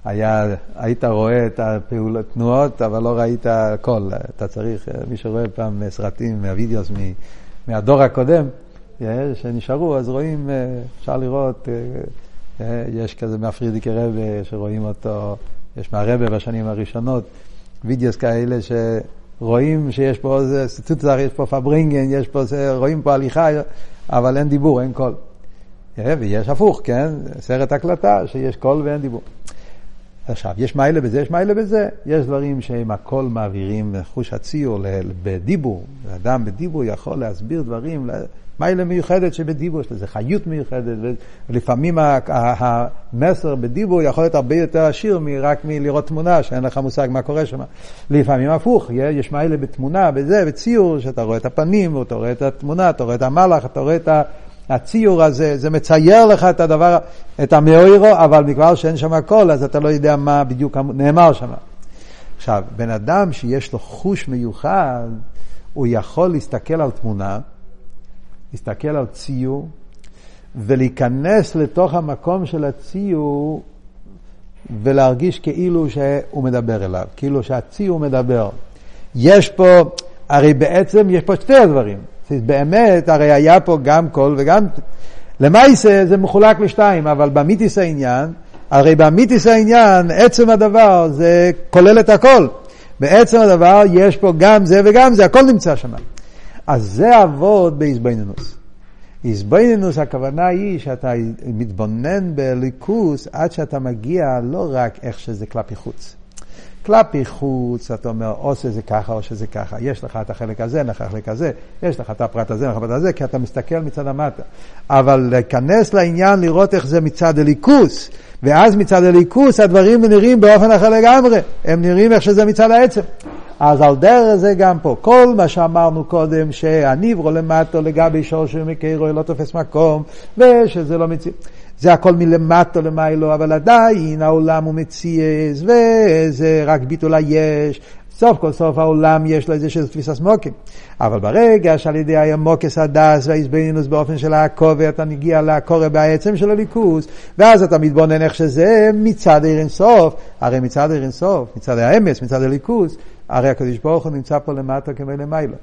היה, היית רואה את התנועות, אבל לא ראית קול. אתה צריך, אה, מי שרואה פעם סרטים מה videos מהדור הקודם, שנשארו, אז רואים, אה, אפשר לראות, יש כזה מהפרידיקי רבי שרואים אותו יש מהרבה בשנים הראשונות, וידאוס כאלה שרואים שיש פה איזה סטוצר, יש פה פברינגן, יש פה, רואים פה הליכה, אבל אין דיבור, אין קול. ויש הפוך, כן? סרט הקלטה, שיש קול ואין דיבור. עכשיו, יש מיילה בזה, יש מיילה בזה. יש דברים שהם הכל מעבירים חוש הציור בדיבור. אדם בדיבור יכול להסביר דברים, מיילה מיוחדת שבדיבור יש לזה חיות מיוחדת, ולפעמים המסר בדיבור יכול להיות הרבה יותר עשיר רק מלראות תמונה, שאין לך מושג מה קורה שם. לפעמים הפוך, יש מיילה בתמונה, בזה, בציור, שאתה רואה את הפנים, אתה רואה את התמונה, אתה רואה את המלאך, אתה רואה את ה... הציור הזה, זה מצייר לך את הדבר, את המאוירו, אבל מכבר שאין שם הכל, אז אתה לא יודע מה בדיוק נאמר שם. עכשיו, בן אדם שיש לו חוש מיוחד, הוא יכול להסתכל על תמונה, להסתכל על ציור, ולהיכנס לתוך המקום של הציור ולהרגיש כאילו שהוא מדבר אליו, כאילו שהציור מדבר. יש פה, הרי בעצם יש פה שתי הדברים. באמת, הרי היה פה גם קול וגם... למעשה זה מחולק לשתיים, אבל במיתיס העניין, הרי באמיתיס העניין, עצם הדבר זה כולל את הכל. בעצם הדבר יש פה גם זה וגם זה, הכל נמצא שם. אז זה אבות באיזבנינוס. איזבנינוס הכוונה היא שאתה מתבונן בליכוס עד שאתה מגיע לא רק איך שזה כלפי חוץ. כלפי חוץ, אתה אומר, או שזה ככה או שזה ככה. יש לך את החלק הזה, אין לך החלק הזה, יש לך את הפרט הזה, אין לך את הפרט הזה, כי אתה מסתכל מצד המטה. אבל להיכנס לעניין, לראות איך זה מצד הליכוס, ואז מצד הליכוס הדברים נראים באופן אחר לגמרי. הם נראים איך שזה מצד העצם. אז על דרך זה גם פה. כל מה שאמרנו קודם, שהניברו למטו לגבי שורשו ומקרו לא תופס מקום, ושזה לא מציאות. זה הכל מלמטו למיילו, אבל עדיין העולם הוא מציאס, וזה רק ביטול היש. סוף כל סוף העולם יש לו איזה של תפיסת מוקים. אבל ברגע שעל ידי המוקס הדס והאיזבנינוס באופן של הכובע, אתה מגיע לקורא בעצם של הליכוס, ואז אתה מתבונן איך שזה מצד עיר אינסוף, הרי מצד עיר אינסוף, מצד האמס, מצד הליכוס, הרי הקדוש ברוך הוא נמצא פה למטה כמו למיילו.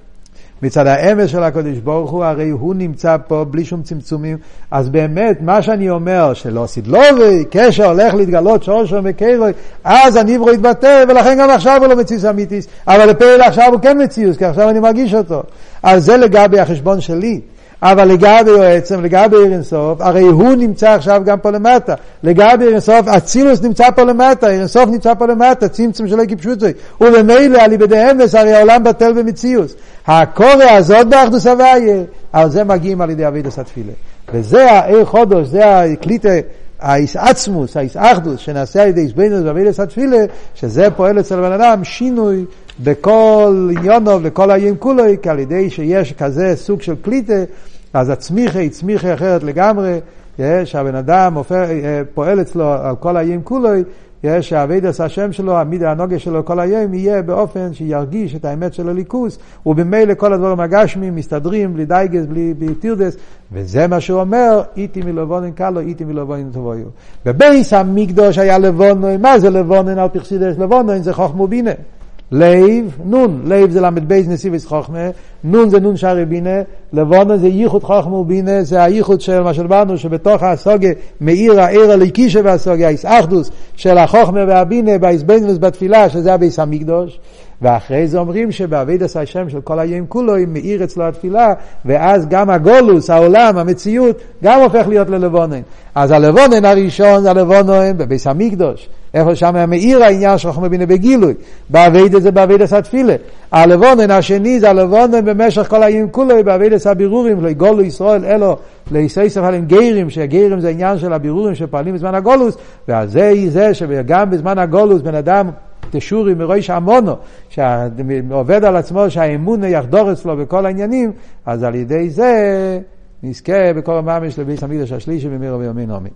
מצד האמס של הקדוש ברוך הוא, הרי הוא נמצא פה בלי שום צמצומים. אז באמת, מה שאני אומר, שלא סידלובי, קשר הולך להתגלות שורשו וקרוי, אז הניברו יתבטא, ולכן גם עכשיו הוא לא מציאוס אמיתיס. אבל לפעיל עכשיו הוא כן מציאוס, כי עכשיו אני מרגיש אותו. אז זה לגבי החשבון שלי. אבל לגבי עצם, לגבי עיר הרי הוא נמצא עכשיו גם פה למטה. לגבי עיר אצילוס נמצא פה למטה, עיר נמצא פה למטה, צמצום שלא קיפשוטוי. וממילא על ידי אמס, הרי העולם בטל במציאוס. הקורא הזאת באחדוס הוויה, על זה מגיעים על ידי אבידוס התפילה. וזה העיר חודש, זה הקליטה, האיסעצמוס, האיסאחדוס, שנעשה על ידי איסבנוס ואבידוס התפילה, שזה פועל אצל בן אדם שינוי בכל עניונו וכל היום כולו, כי על ידי שיש כזה סוג של קליטה, אז הצמיחה היא צמיחה אחרת לגמרי, שהבן אדם פועל אצלו על כל היום כולו, שהאבידס השם שלו, המידה הנוגה שלו כל היום יהיה באופן שירגיש את האמת של הליכוס, ובמילא כל הדברים הגשמים מסתדרים בלי דייגס, בלי, בלי טירדס, וזה מה שהוא אומר, איתי מלבונן קלו, איתי מלבונן טובויו. בבייס המקדוש היה לבונן, מה זה לבונן על פרסידס לבונן? זה חוכמו בינה. לייב, נון, לייב זה ל"ב נסיביס חוכמה, נון זה נון שערי בינה, לבונה זה ייחוד חוכמה ובינה, זה הייחוד של מה שלבנו, שבתוך הסוגה מאיר העיר הליקי שבהסוגה, האיסאחדוס של החוכמה והבינה, בהסבנוס בתפילה, שזה הביס המקדוש. ואחרי זה אומרים שבאבידס השם של כל היום כולו, אם מאיר אצלו התפילה, ואז גם הגולוס, העולם, המציאות, גם הופך להיות ללבונן. אז הלבונן הראשון זה הלבונן בביס המקדוש. איפה שם מאיר העניין של חוכמה בינה בגילוי. באבידס זה באבידס התפילה. הלבונן השני זה הלבונן במשך כל היום כולו, באבידס הבירורים, לא גולו ישראל אלו, ליסייסף עליהם גיירים, שגיירים זה עניין של הבירורים שפועלים בזמן הגולוס, ואז זה זה שגם בזמן הגולוס בן אדם תשורי מראש המונו, שעובד על עצמו שהאמון יחדור אצלו בכל העניינים, אז על ידי זה נזכה בכל המאמש לביס המקדש השלישי במיר וביומין עומי.